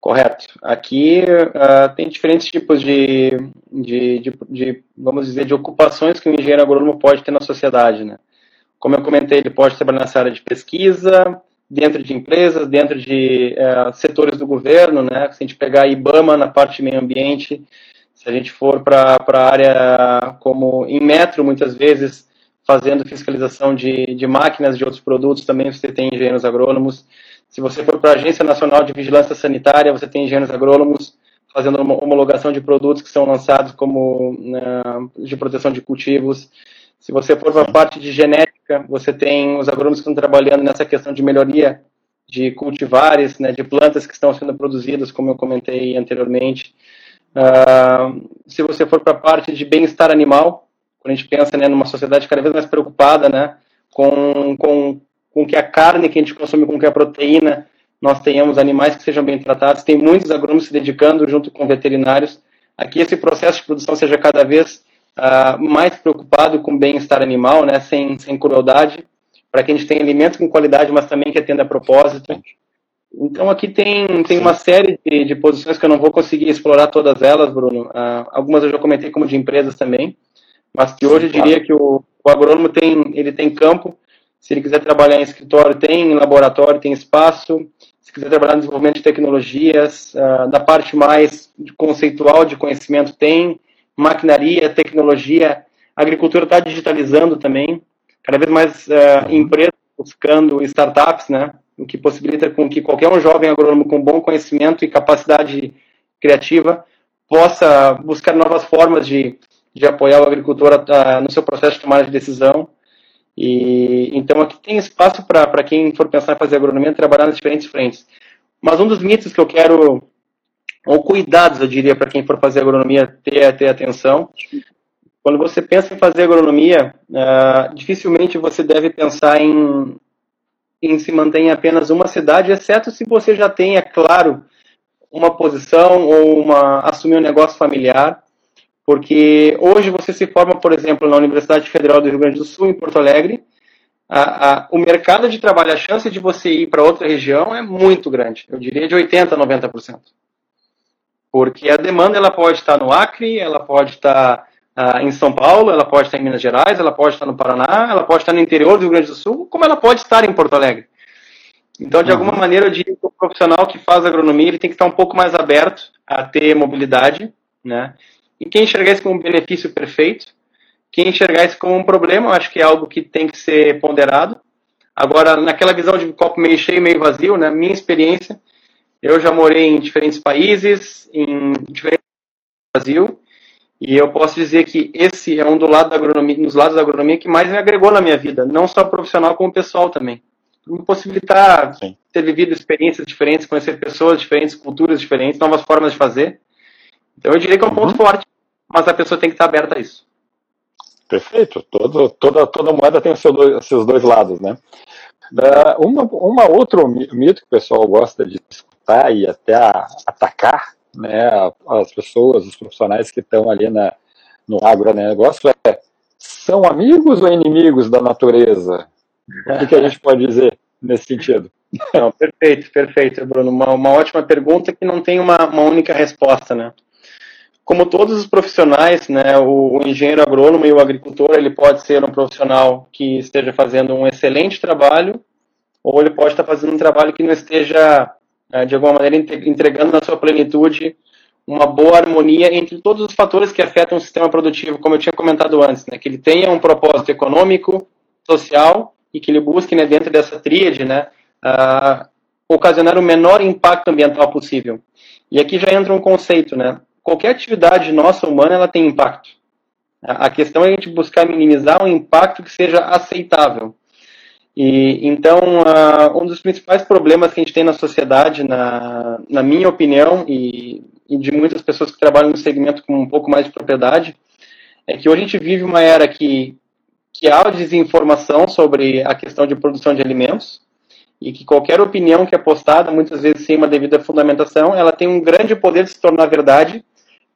Correto. Aqui uh, tem diferentes tipos de, de, de, de, vamos dizer, de ocupações que o engenheiro agrônomo pode ter na sociedade, né? Como eu comentei, ele pode trabalhar nessa área de pesquisa, dentro de empresas, dentro de uh, setores do governo, né? Se a gente pegar a IBAMA na parte de meio ambiente, se a gente for para a área como em metro, muitas vezes, fazendo fiscalização de, de máquinas de outros produtos, também você tem engenheiros agrônomos. Se você for para a Agência Nacional de Vigilância Sanitária, você tem engenheiros agrônomos fazendo uma homologação de produtos que são lançados como uh, de proteção de cultivos. Se você for para a parte de genética, você tem os agrônomos que estão trabalhando nessa questão de melhoria de cultivares, né, de plantas que estão sendo produzidas, como eu comentei anteriormente. Uh, se você for para a parte de bem-estar animal, quando a gente pensa né, numa sociedade cada vez mais preocupada né, com, com com que a carne que a gente consome, com que a proteína, nós tenhamos animais que sejam bem tratados. Tem muitos agrônomos se dedicando, junto com veterinários, a que esse processo de produção seja cada vez uh, mais preocupado com o bem-estar animal, né, sem, sem crueldade, para que a gente tenha alimentos com qualidade, mas também que atenda a propósito. Então aqui tem, tem uma série de, de posições que eu não vou conseguir explorar todas elas, Bruno. Uh, algumas eu já comentei como de empresas também, mas que hoje eu diria que o, o agrônomo tem, ele tem campo, se ele quiser trabalhar em escritório, tem, em laboratório, tem espaço, se quiser trabalhar no desenvolvimento de tecnologias, uh, da parte mais conceitual de conhecimento, tem, maquinaria, tecnologia, a agricultura está digitalizando também, cada vez mais uh, empresas buscando startups, né, o que possibilita com que qualquer um jovem agrônomo com bom conhecimento e capacidade criativa possa buscar novas formas de, de apoiar o agricultor uh, no seu processo de tomada de decisão. E então aqui tem espaço para quem for pensar em fazer agronomia trabalhar nas diferentes frentes. Mas um dos mitos que eu quero ou cuidados, eu diria, para quem for fazer agronomia ter, ter atenção. Quando você pensa em fazer agronomia, uh, dificilmente você deve pensar em, em se manter em apenas uma cidade, exceto se você já tenha, claro, uma posição ou uma, assumir um negócio familiar. Porque hoje você se forma, por exemplo, na Universidade Federal do Rio Grande do Sul, em Porto Alegre, a, a, o mercado de trabalho, a chance de você ir para outra região é muito grande. Eu diria de 80% a 90% porque a demanda ela pode estar no Acre, ela pode estar uh, em São Paulo, ela pode estar em Minas Gerais, ela pode estar no Paraná, ela pode estar no interior do Rio Grande do Sul, como ela pode estar em Porto Alegre. Então, de uhum. alguma maneira, eu diria que o profissional que faz agronomia ele tem que estar um pouco mais aberto a ter mobilidade, né? E quem enxergar isso como um benefício perfeito, quem enxergar isso como um problema, eu acho que é algo que tem que ser ponderado. Agora, naquela visão de copo meio cheio, meio vazio, né? Minha experiência, eu já morei em diferentes países, em diferentes do Brasil, e eu posso dizer que esse é um do lado da agronomia, dos lados da agronomia que mais me agregou na minha vida, não só profissional como pessoal também. Me possibilitar Sim. ter vivido experiências diferentes, conhecer pessoas diferentes, culturas diferentes, novas formas de fazer. Então eu diria que é um ponto uhum. forte, mas a pessoa tem que estar aberta a isso. Perfeito. Todo, toda, toda moeda tem os seus dois, seus dois lados, né? Uh, uma, uma outro mito que o pessoal gosta de disputar e até atacar né, as pessoas, os profissionais que estão ali na, no agronegócio é são amigos ou inimigos da natureza? O que, a gente pode dizer nesse sentido? Não, perfeito, perfeito, Bruno. Uma, uma ótima pergunta que não tem uma, uma única resposta, né? Como todos os profissionais, né, o, o, engenheiro agrônomo e o agricultor, ele pode ser um profissional que esteja fazendo um excelente trabalho, ou ele pode estar fazendo um trabalho que não esteja de alguma maneira entregando na sua plenitude uma boa harmonia entre todos os fatores que afetam o sistema produtivo, como eu tinha comentado antes, né, que ele tenha um propósito econômico, social e que ele busque né, dentro dessa tríade né, uh, ocasionar o menor impacto ambiental possível. E aqui já entra um conceito, né? Qualquer atividade nossa humana ela tem impacto. A questão é a gente buscar minimizar um impacto que seja aceitável. E então, uh, um dos principais problemas que a gente tem na sociedade, na, na minha opinião, e, e, de muitas pessoas que trabalham no segmento com um pouco mais de propriedade, é que hoje a gente vive uma era que, que há desinformação sobre a questão de produção de alimentos, e que qualquer opinião que é postada, muitas vezes sem uma devida fundamentação, ela tem um grande poder de se tornar verdade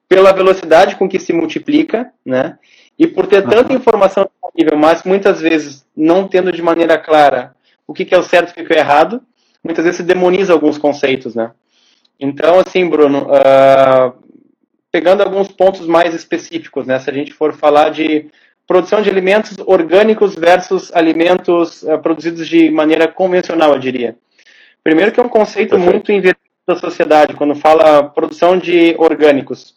pela velocidade com que se multiplica, né? E por ter tanta informação mas muitas vezes não tendo de maneira clara o que, é o certo e o que é o errado, muitas vezes se demoniza alguns conceitos, né? Então, assim, Bruno, uh, pegando alguns pontos mais específicos, né? Se a gente for falar de produção de alimentos orgânicos versus alimentos uh, produzidos de maneira convencional, eu diria. Primeiro que é um conceito Perfeito. muito invertido da sociedade, quando fala produção de orgânicos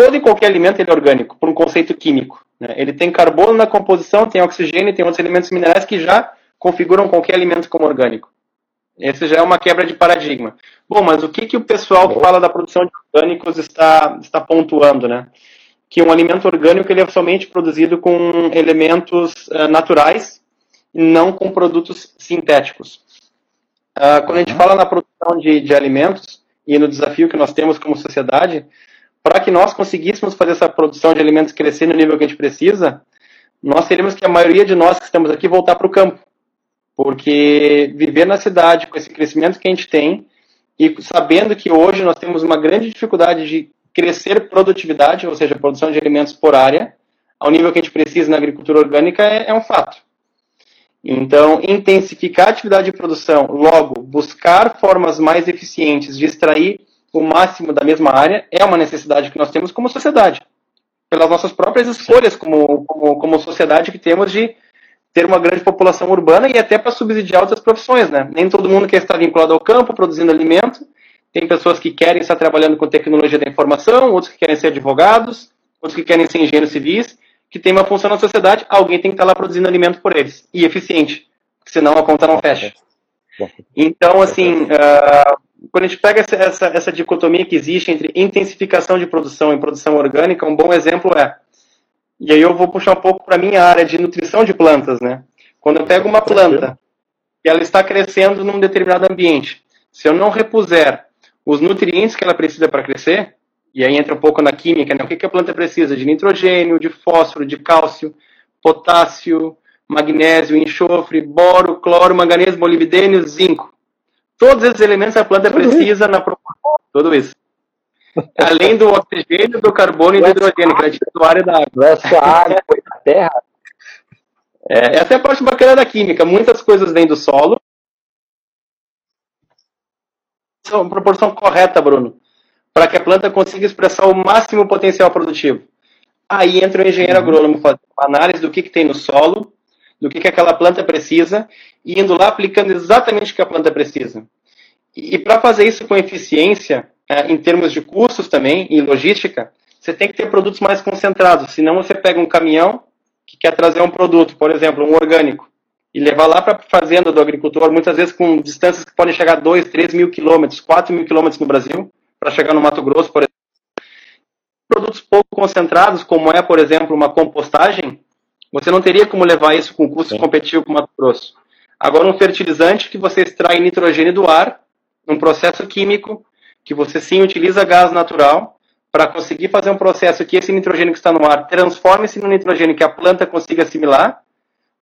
todo e qualquer alimento é orgânico, por um conceito químico. Né? Ele tem carbono na composição, tem oxigênio, tem outros elementos minerais que já configuram qualquer alimento como orgânico. Esse já é uma quebra de paradigma. Bom, mas o que, que o pessoal que fala da produção de orgânicos está, está pontuando, né? Que um alimento orgânico ele é somente produzido com elementos uh, naturais e não com produtos sintéticos. Uh, quando a gente uhum. fala na produção de, de alimentos e no desafio que nós temos como sociedade, para que nós conseguíssemos fazer essa produção de alimentos crescer no nível que a gente precisa, nós teríamos que a maioria de nós que estamos aqui voltar para o campo. Porque viver na cidade com esse crescimento que a gente tem e sabendo que hoje nós temos uma grande dificuldade de crescer produtividade, ou seja, produção de alimentos por área, ao nível que a gente precisa na agricultura orgânica, é, é um fato. Então, intensificar a atividade de produção, logo, buscar formas mais eficientes de extrair o máximo da mesma área é uma necessidade que nós temos como sociedade. pelas nossas próprias escolhas como, como, como sociedade que temos de ter uma grande população urbana e até para subsidiar outras profissões, né? Nem todo mundo quer estar vinculado ao campo, produzindo alimento. Tem pessoas que querem estar trabalhando com tecnologia da informação, outros que querem ser advogados, outros que querem ser engenheiros civis, que tem uma função na sociedade, alguém tem que estar lá produzindo alimento por eles, e eficiente, senão a conta não fecha. Então, assim, uh, quando a gente pega essa, essa, essa, dicotomia que existe entre intensificação de produção e produção orgânica, um bom exemplo é, e aí eu vou puxar um pouco para a minha área de nutrição de plantas, né? Quando eu pego uma planta e ela está crescendo num determinado ambiente, se eu não repuser os nutrientes que ela precisa para crescer, e aí entra um pouco na química, né? O que, que a planta precisa? De nitrogênio, de fósforo, de cálcio, potássio, magnésio, enxofre, boro, cloro, manganês, molibdênio, zinco. Todos esses elementos a planta precisa na proporção. Tudo isso. Além do oxigênio, do carbono e do hidrogênio, que é titular da água. Só água, foi da terra. É, essa é a parte bacana da química. Muitas coisas vêm do solo. São proporção correta, Bruno, para que a planta consiga expressar o máximo potencial produtivo. Aí entra o engenheiro uhum. agrônomo fazendo uma análise do que, que tem no solo, do que, que aquela planta precisa, e indo lá aplicando exatamente o que a planta precisa. E, e para fazer isso com eficiência, é, em termos de custos também, e logística, você tem que ter produtos mais concentrados, senão você pega um caminhão que quer trazer um produto, por exemplo, um orgânico, e levar lá para a fazenda do agricultor, muitas vezes com distâncias que podem chegar a 2, 3 mil quilômetros, 4 mil quilômetros no Brasil, para chegar no Mato Grosso, por exemplo. Produtos pouco concentrados, como é, por exemplo, uma compostagem, você não teria como levar isso com custo Sim. competitivo para o Mato Grosso. Agora, um fertilizante que você extrai nitrogênio do ar, num processo químico, que você sim utiliza gás natural, para conseguir fazer um processo que esse nitrogênio que está no ar transforme-se no nitrogênio que a planta consiga assimilar,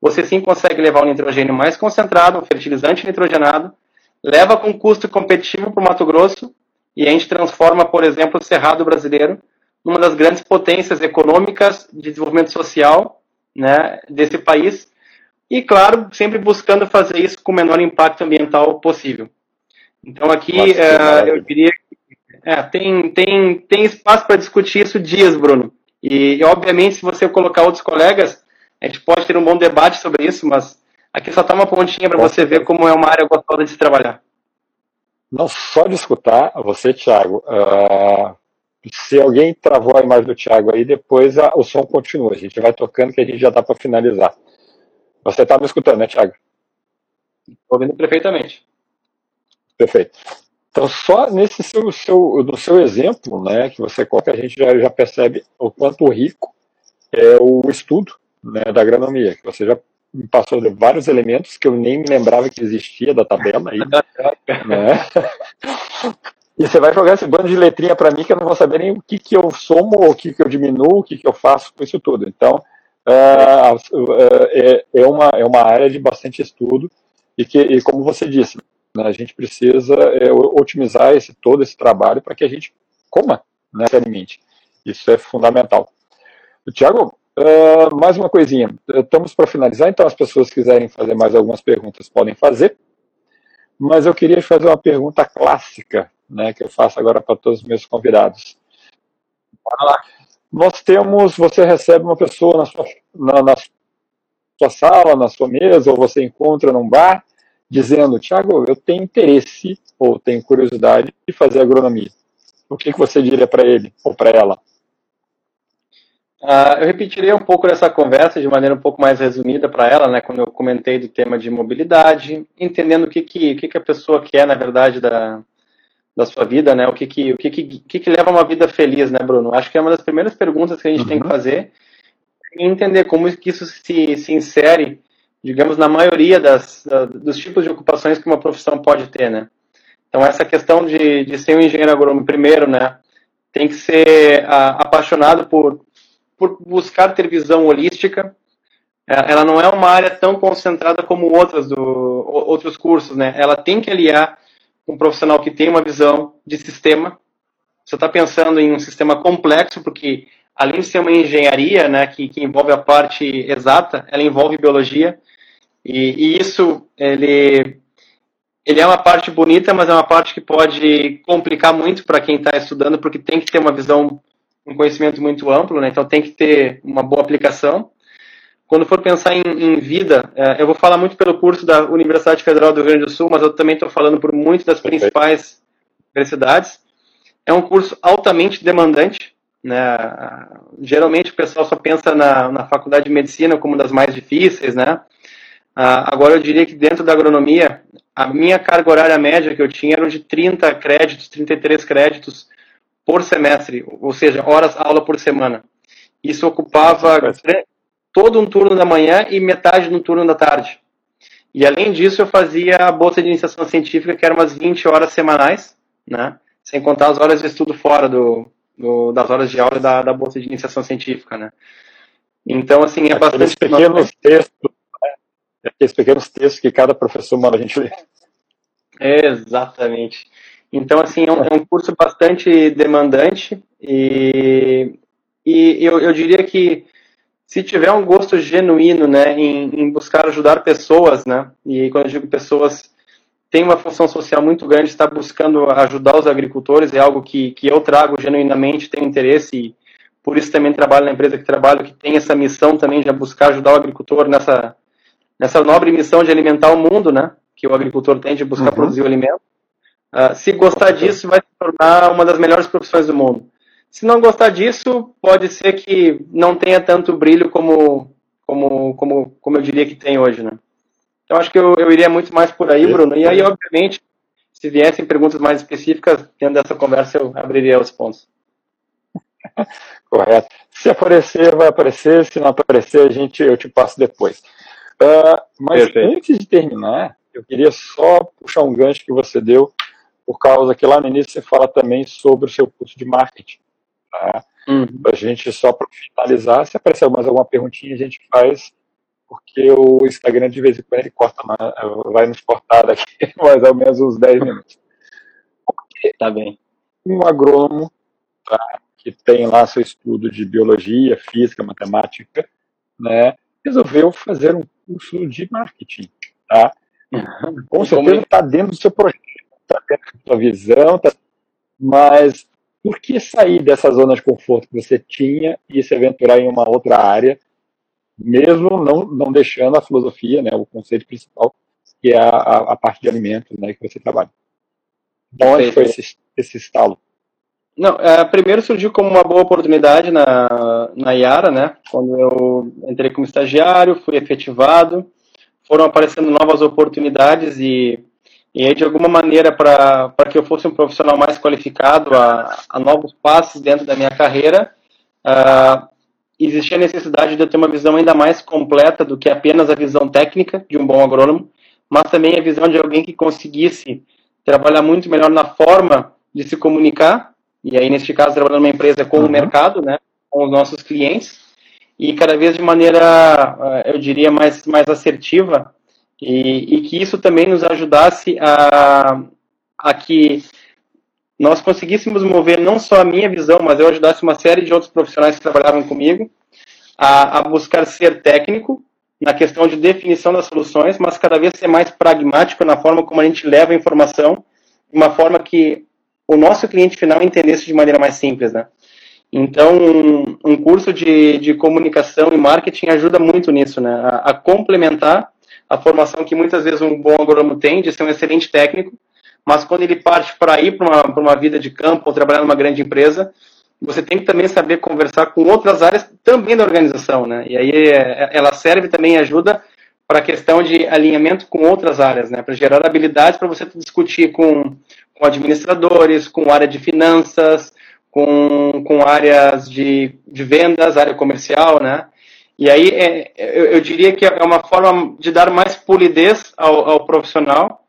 você sim consegue levar o nitrogênio mais concentrado, um fertilizante nitrogenado, leva com custo competitivo para o Mato Grosso e a gente transforma, por exemplo, o Cerrado brasileiro numa das grandes potências econômicas de desenvolvimento social né, desse país e, claro, sempre buscando fazer isso com o menor impacto ambiental possível. Então, aqui uh, eu diria que é, tem, tem, tem espaço para discutir isso dias, Bruno. E, obviamente, se você colocar outros colegas, a gente pode ter um bom debate sobre isso, mas aqui só está uma pontinha para você ver como é uma área gostosa de se trabalhar. Não só de escutar, você, Thiago, uh, se alguém travou a imagem do Thiago aí, depois a, o som continua. A gente vai tocando que a gente já dá para finalizar. Você está me escutando, né, Thiago? Estou ouvindo perfeitamente. Perfeito. Então, só nesse seu, seu, no seu exemplo, né, que você coloca, a gente já, já percebe o quanto rico é o estudo né, da agronomia, que você já me passou de vários elementos que eu nem me lembrava que existia da tabela aí. né? E você vai jogar esse bando de letrinha para mim que eu não vou saber nem o que, que eu somo, o que, que eu diminuo, o que, que eu faço com isso tudo. Então, é, é, uma, é uma área de bastante estudo e que, e como você disse, né, a gente precisa é, otimizar esse, todo esse trabalho para que a gente coma, né, alimente. Isso é fundamental. Tiago, uh, mais uma coisinha. Estamos para finalizar, então as pessoas quiserem fazer mais algumas perguntas podem fazer. Mas eu queria fazer uma pergunta clássica né, que eu faço agora para todos os meus convidados. Nós temos, você recebe uma pessoa na sua, na, na sua sala, na sua mesa, ou você encontra num bar, dizendo, Tiago, eu tenho interesse ou tenho curiosidade de fazer agronomia. O que, que você diria para ele ou para ela? Uh, eu repetiria um pouco essa conversa de maneira um pouco mais resumida para ela, né, quando eu comentei do tema de mobilidade, entendendo o que, que, o que, que a pessoa quer, na verdade, da, da sua vida, né? O que que, o que, que, que, que leva a uma vida feliz, né, Bruno? Acho que é uma das primeiras perguntas que a gente uhum. tem que uhum. fazer e entender como que isso se, se insere, digamos, na maioria das, dos tipos de ocupações que uma profissão pode ter, né? Então, essa questão de, de ser um engenheiro agrônomo, primeiro, né, tem que ser a, apaixonado por, por buscar ter visão holística. É, ela não é uma área tão concentrada como outras do, outros cursos, né? Ela tem que aliar um profissional que tem uma visão de sistema. Você está pensando em um sistema complexo, porque além de ser uma engenharia, né, que, que envolve a parte exata, ela envolve biologia. E, e, isso, ele, ele é uma parte bonita, mas é uma parte que pode complicar muito para quem está estudando, porque tem que ter uma visão um conhecimento muito amplo, né? Então tem que ter uma boa aplicação. Quando for pensar em, em vida, é, eu vou falar muito pelo curso da Universidade Federal do Rio Grande do Sul, mas eu também estou falando por muitas das principais universidades. É um curso altamente demandante. Né? Geralmente o pessoal só pensa na, na faculdade de medicina como uma das mais difíceis, né? Ah, agora eu diria que dentro da agronomia, a minha carga horária média que eu tinha era de 30 créditos, 33 créditos por semestre, ou seja, horas aula por semana. Isso ocupava todo um turno da manhã e metade no turno da tarde. E além disso, eu fazia a bolsa de iniciação científica, que era umas 20 horas semanais, né? Sem contar as horas de estudo fora do, do das horas de aula da, da bolsa de iniciação científica, né? Então, assim, é bastante... pequenos textos, né? Aqueles pequenos textos que cada professor manda a gente ler. Exatamente. Então, assim, é um, é um curso bastante demandante e, e eu, eu diria que se tiver um gosto genuíno, né, em, em, buscar ajudar pessoas, né, e quando eu digo pessoas, tem uma função social muito grande, está buscando ajudar os agricultores, é algo que, que eu trago genuinamente, tenho interesse e por isso também trabalho na empresa que trabalho, que tem essa missão também de buscar ajudar o agricultor nessa, nessa nobre missão de alimentar o mundo, né, que o agricultor tem de buscar uhum. produzir o alimento. Uh, se gostar disso, vai se tornar uma das melhores profissões do mundo. Se não gostar disso, pode ser que não tenha tanto brilho como, como, como, como eu diria que tem hoje, né? Então acho que eu, eu iria muito mais por aí, Bruno. E aí, obviamente, se viessem perguntas mais específicas, dentro dessa conversa eu abriria os pontos. Correto. Se aparecer, vai aparecer. Se não aparecer, a gente, eu te passo depois. Uh, mas Perfeito. antes de terminar, eu queria só puxar um gancho que você deu por causa que lá no início você fala também sobre o seu curso de marketing. Tá? Uhum. A gente, só para finalizar, se aparecer mais alguma perguntinha, a gente faz, porque o Instagram de vez em quando ele corta, vai nos cortar daqui mais ou menos uns 10 minutos. Porque tá bem. Um agrônomo tá, que tem lá seu estudo de biologia, física, matemática, né, resolveu fazer um curso de marketing. Tá? Com certeza está dentro do seu projeto está tendo a sua visão, tá... mas por que sair dessa zona de conforto que você tinha e se aventurar em uma outra área, mesmo não, não deixando a filosofia, né, o conceito principal, que é a, a parte de alimentos né, que você trabalha? De onde foi esse, esse estalo? Não, é, primeiro surgiu como uma boa oportunidade na, na Iara, né? Quando eu entrei como estagiário, fui efetivado, foram aparecendo novas oportunidades e e aí, de alguma maneira, para que eu fosse um profissional mais qualificado a, a novos passos dentro da minha carreira, uh, existia a necessidade de eu ter uma visão ainda mais completa do que apenas a visão técnica de um bom agrônomo, mas também a visão de alguém que conseguisse trabalhar muito melhor na forma de se comunicar, e aí, neste caso, trabalhando numa empresa com uhum. o mercado, né, com os nossos clientes, e cada vez de maneira, ah, eu diria, mais, mais assertiva, e, e que isso também nos ajudasse a, a que nós conseguíssemos mover não só a minha visão, mas eu ajudasse uma série de outros profissionais que trabalhavam comigo a, a, buscar ser técnico na questão de definição das soluções, mas cada vez ser mais pragmático na forma como a gente leva a informação, de uma forma que o nosso cliente final entendesse de maneira mais simples, né? Então, um, um curso de, de comunicação e marketing ajuda muito nisso, né? A, a complementar a formação que muitas vezes um bom agrônomo tem de ser um excelente técnico, mas quando ele parte para ir para uma, uma vida de campo ou trabalhar numa grande empresa, você tem que também saber conversar com outras áreas também da organização, né? E aí é, é, ela serve também ajuda para a questão de alinhamento com outras áreas, né? Para gerar habilidades para você discutir com, com administradores, com área de finanças, com, com áreas de, de vendas, área comercial, né? E aí é, eu, eu, diria que é uma forma de dar mais polidez ao, ao, profissional,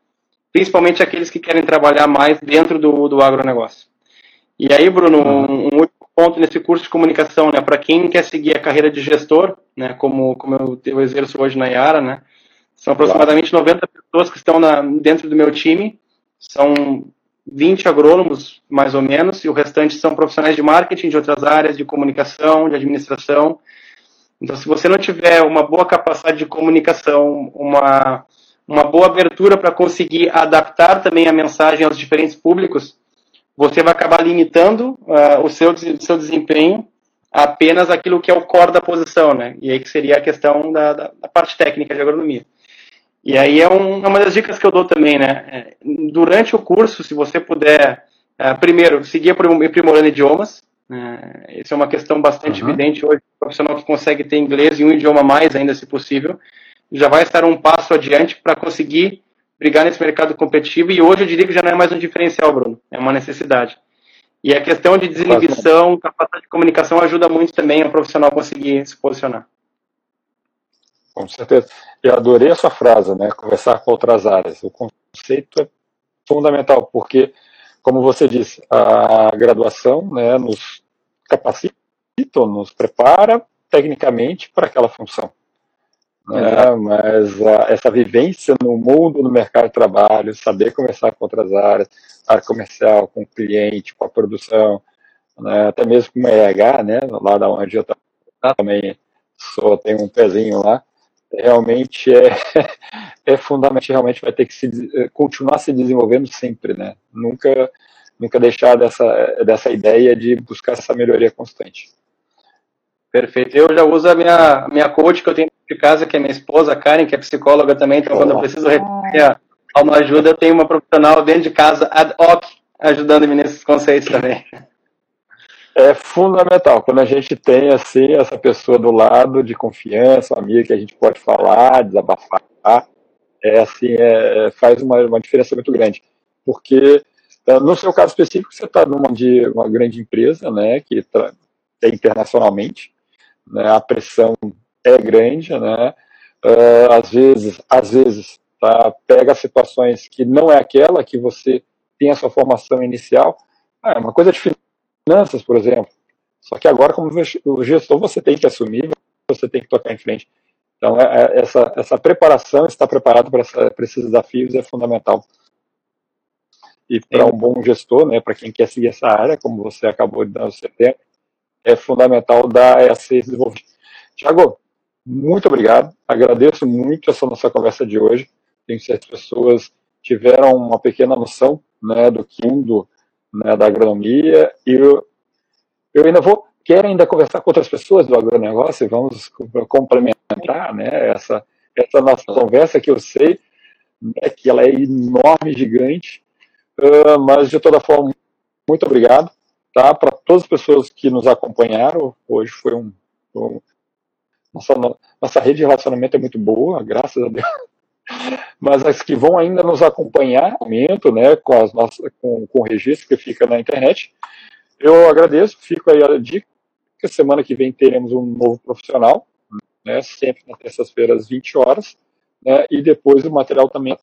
principalmente aqueles que querem trabalhar mais dentro do, do agronegócio. E aí, Bruno, um, um último ponto nesse curso de comunicação, né, para quem quer seguir a carreira de gestor, né, como, como eu, eu exerço hoje na Iara, né, são aproximadamente 90 pessoas que estão na, dentro do meu time, são 20 agrônomos, mais ou menos, e o restante são profissionais de marketing, de outras áreas, de comunicação, de administração, então, se você não tiver uma boa capacidade de comunicação, uma, uma boa abertura para conseguir adaptar também a mensagem aos diferentes públicos, você vai acabar limitando uh, o seu, seu desempenho apenas aquilo que é o core da posição, né? E aí que seria a questão da, da, da parte técnica de agronomia. E aí é, um, é, uma das dicas que eu dou também, né? É, durante o curso, se você puder, uh, primeiro, seguir aprimorando idiomas. Uh, isso é uma questão bastante uhum. evidente hoje. O profissional que consegue ter inglês e um idioma mais, ainda se possível, já vai estar um passo adiante para conseguir brigar nesse mercado competitivo. E hoje eu diria que já não é mais um diferencial, Bruno. É uma necessidade. E a questão de desinibição, capacidade de comunicação ajuda muito também o profissional conseguir se posicionar. Com certeza. Eu adorei essa frase, né? Conversar com outras áreas. O conceito é fundamental, porque, como você disse, a graduação né, nos capacita, nos prepara tecnicamente para aquela função. Né? Mas a, essa vivência no mundo, no mercado de trabalho, saber conversar com outras áreas, área comercial, com o cliente, com a produção, né? até mesmo com o RH, né? lá da onde eu também sou, tenho um pezinho lá, realmente é, é fundamental, realmente vai ter que se, continuar se desenvolvendo sempre, né? Nunca, nunca deixar dessa, dessa ideia de buscar essa melhoria constante. Perfeito. Eu já uso a minha, minha coach que eu tenho de casa, que é minha esposa, Karen, que é psicóloga também, então quando eu preciso recorrer a uma ajuda, eu tenho uma profissional dentro de casa, ad hoc, ajudando-me nesses conceitos também. É fundamental, quando a gente tem, assim, essa pessoa do lado, de confiança, amiga que a gente pode falar, desabafar, é assim, é, faz uma, uma diferença muito grande. Porque, eh, no seu caso específico, você está numa de uma grande empresa, né, que é internacionalmente, né, a pressão é grande, né, uh, às vezes, às vezes, tá, pega situações que não é aquela que você tem a sua formação inicial, ah, é uma coisa de finanças, por exemplo, só que agora, como gestor, você tem que assumir, você tem que tocar em frente. Então, é, é, essa, essa preparação, estar preparado para, esses desafios é fundamental. E para um bom gestor, né, para quem quer seguir essa área, como você acabou de dar o seu tempo, é fundamental dar essa desenvolvimento. Tiago, muito obrigado. Agradeço muito essa nossa conversa de hoje. Tenho certeza que as pessoas tiveram uma pequena noção né, do mundo né, da agronomia e eu, eu ainda vou quero ainda conversar com outras pessoas do agronegócio e vamos complementar né, essa, essa nossa conversa que eu sei né, que ela é enorme, gigante, uh, mas de toda forma, muito obrigado tá? Para todas as pessoas que nos acompanharam, hoje foi um, um nossa, nossa rede de relacionamento é muito boa, graças a Deus. Mas as que vão ainda nos acompanhar, momento, né, com, as nossas, com, com o registro que fica na internet, eu agradeço, fico aí a dica. Que semana que vem teremos um novo profissional, né, sempre nas terças-feiras, 20 horas, né, e depois o material também.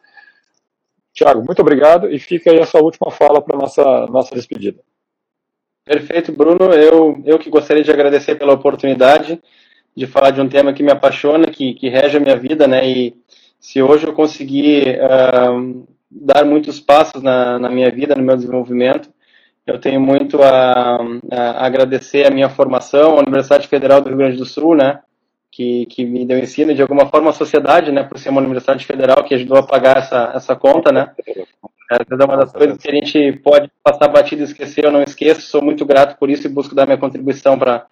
Tiago, muito obrigado e fica aí a sua última fala para nossa nossa despedida. Perfeito, Bruno. Eu, eu que gostaria de agradecer pela oportunidade de falar de um tema que me apaixona, que, que rege a minha vida, né? E se hoje eu conseguir uh, dar muitos passos na, na minha vida, no meu desenvolvimento, eu tenho muito a, a, agradecer a minha formação, a Universidade Federal do Rio Grande do Sul, né? Que, que me deu ensino, de alguma forma a sociedade, né? Por ser uma universidade federal que ajudou a pagar essa, essa conta, né? é uma das coisas que a gente pode passar batido e esquecer, eu não esqueço, sou muito grato por isso e busco dar minha contribuição para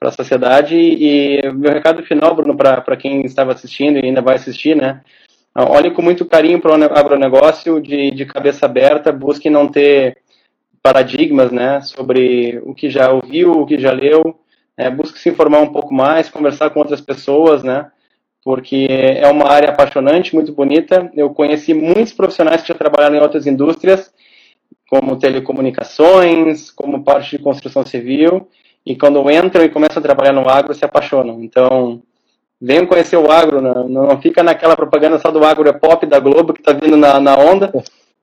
a sociedade. E meu recado final, Bruno, para quem estava assistindo e ainda vai assistir, né? Olhe com muito carinho para o agronegócio, de, de cabeça aberta, busque não ter paradigmas, né, sobre o que já ouviu, o que já leu, é, busque se informar um pouco mais, conversar com outras pessoas, né, porque é uma área apaixonante, muito bonita. Eu conheci muitos profissionais que já trabalharam em outras indústrias, como telecomunicações, como parte de construção civil, e quando entram e começam a trabalhar no agro, se apaixonam. Então, venham conhecer o agro, não, não fica naquela propaganda só do agro é pop da Globo que está vindo na, na onda.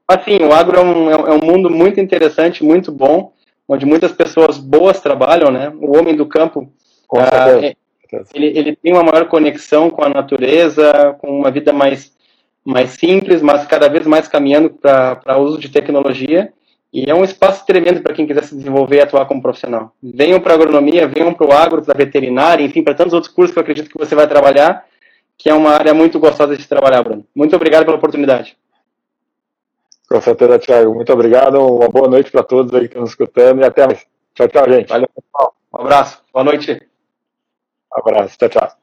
Assim, o agro é um, é um mundo muito interessante, muito bom, onde muitas pessoas boas trabalham, né? O homem do campo ah, é, ele, ele tem uma maior conexão com a natureza, com uma vida mais, mais simples, mas cada vez mais caminhando para o uso de tecnologia. E é um espaço tremendo para quem quiser se desenvolver e atuar como profissional. Venham para a agronomia, venham para o agro, para a veterinária, enfim, para tantos outros cursos que eu acredito que você vai trabalhar, que é uma área muito gostosa de trabalhar, Bruno. Muito obrigado pela oportunidade. Com certeza, Thiago. Muito obrigado. Uma boa noite para todos aí que estão nos escutando e até mais. Tchau, tchau, gente. Valeu, pessoal. Um abraço. Boa noite. Um abraço. Tchau, tchau.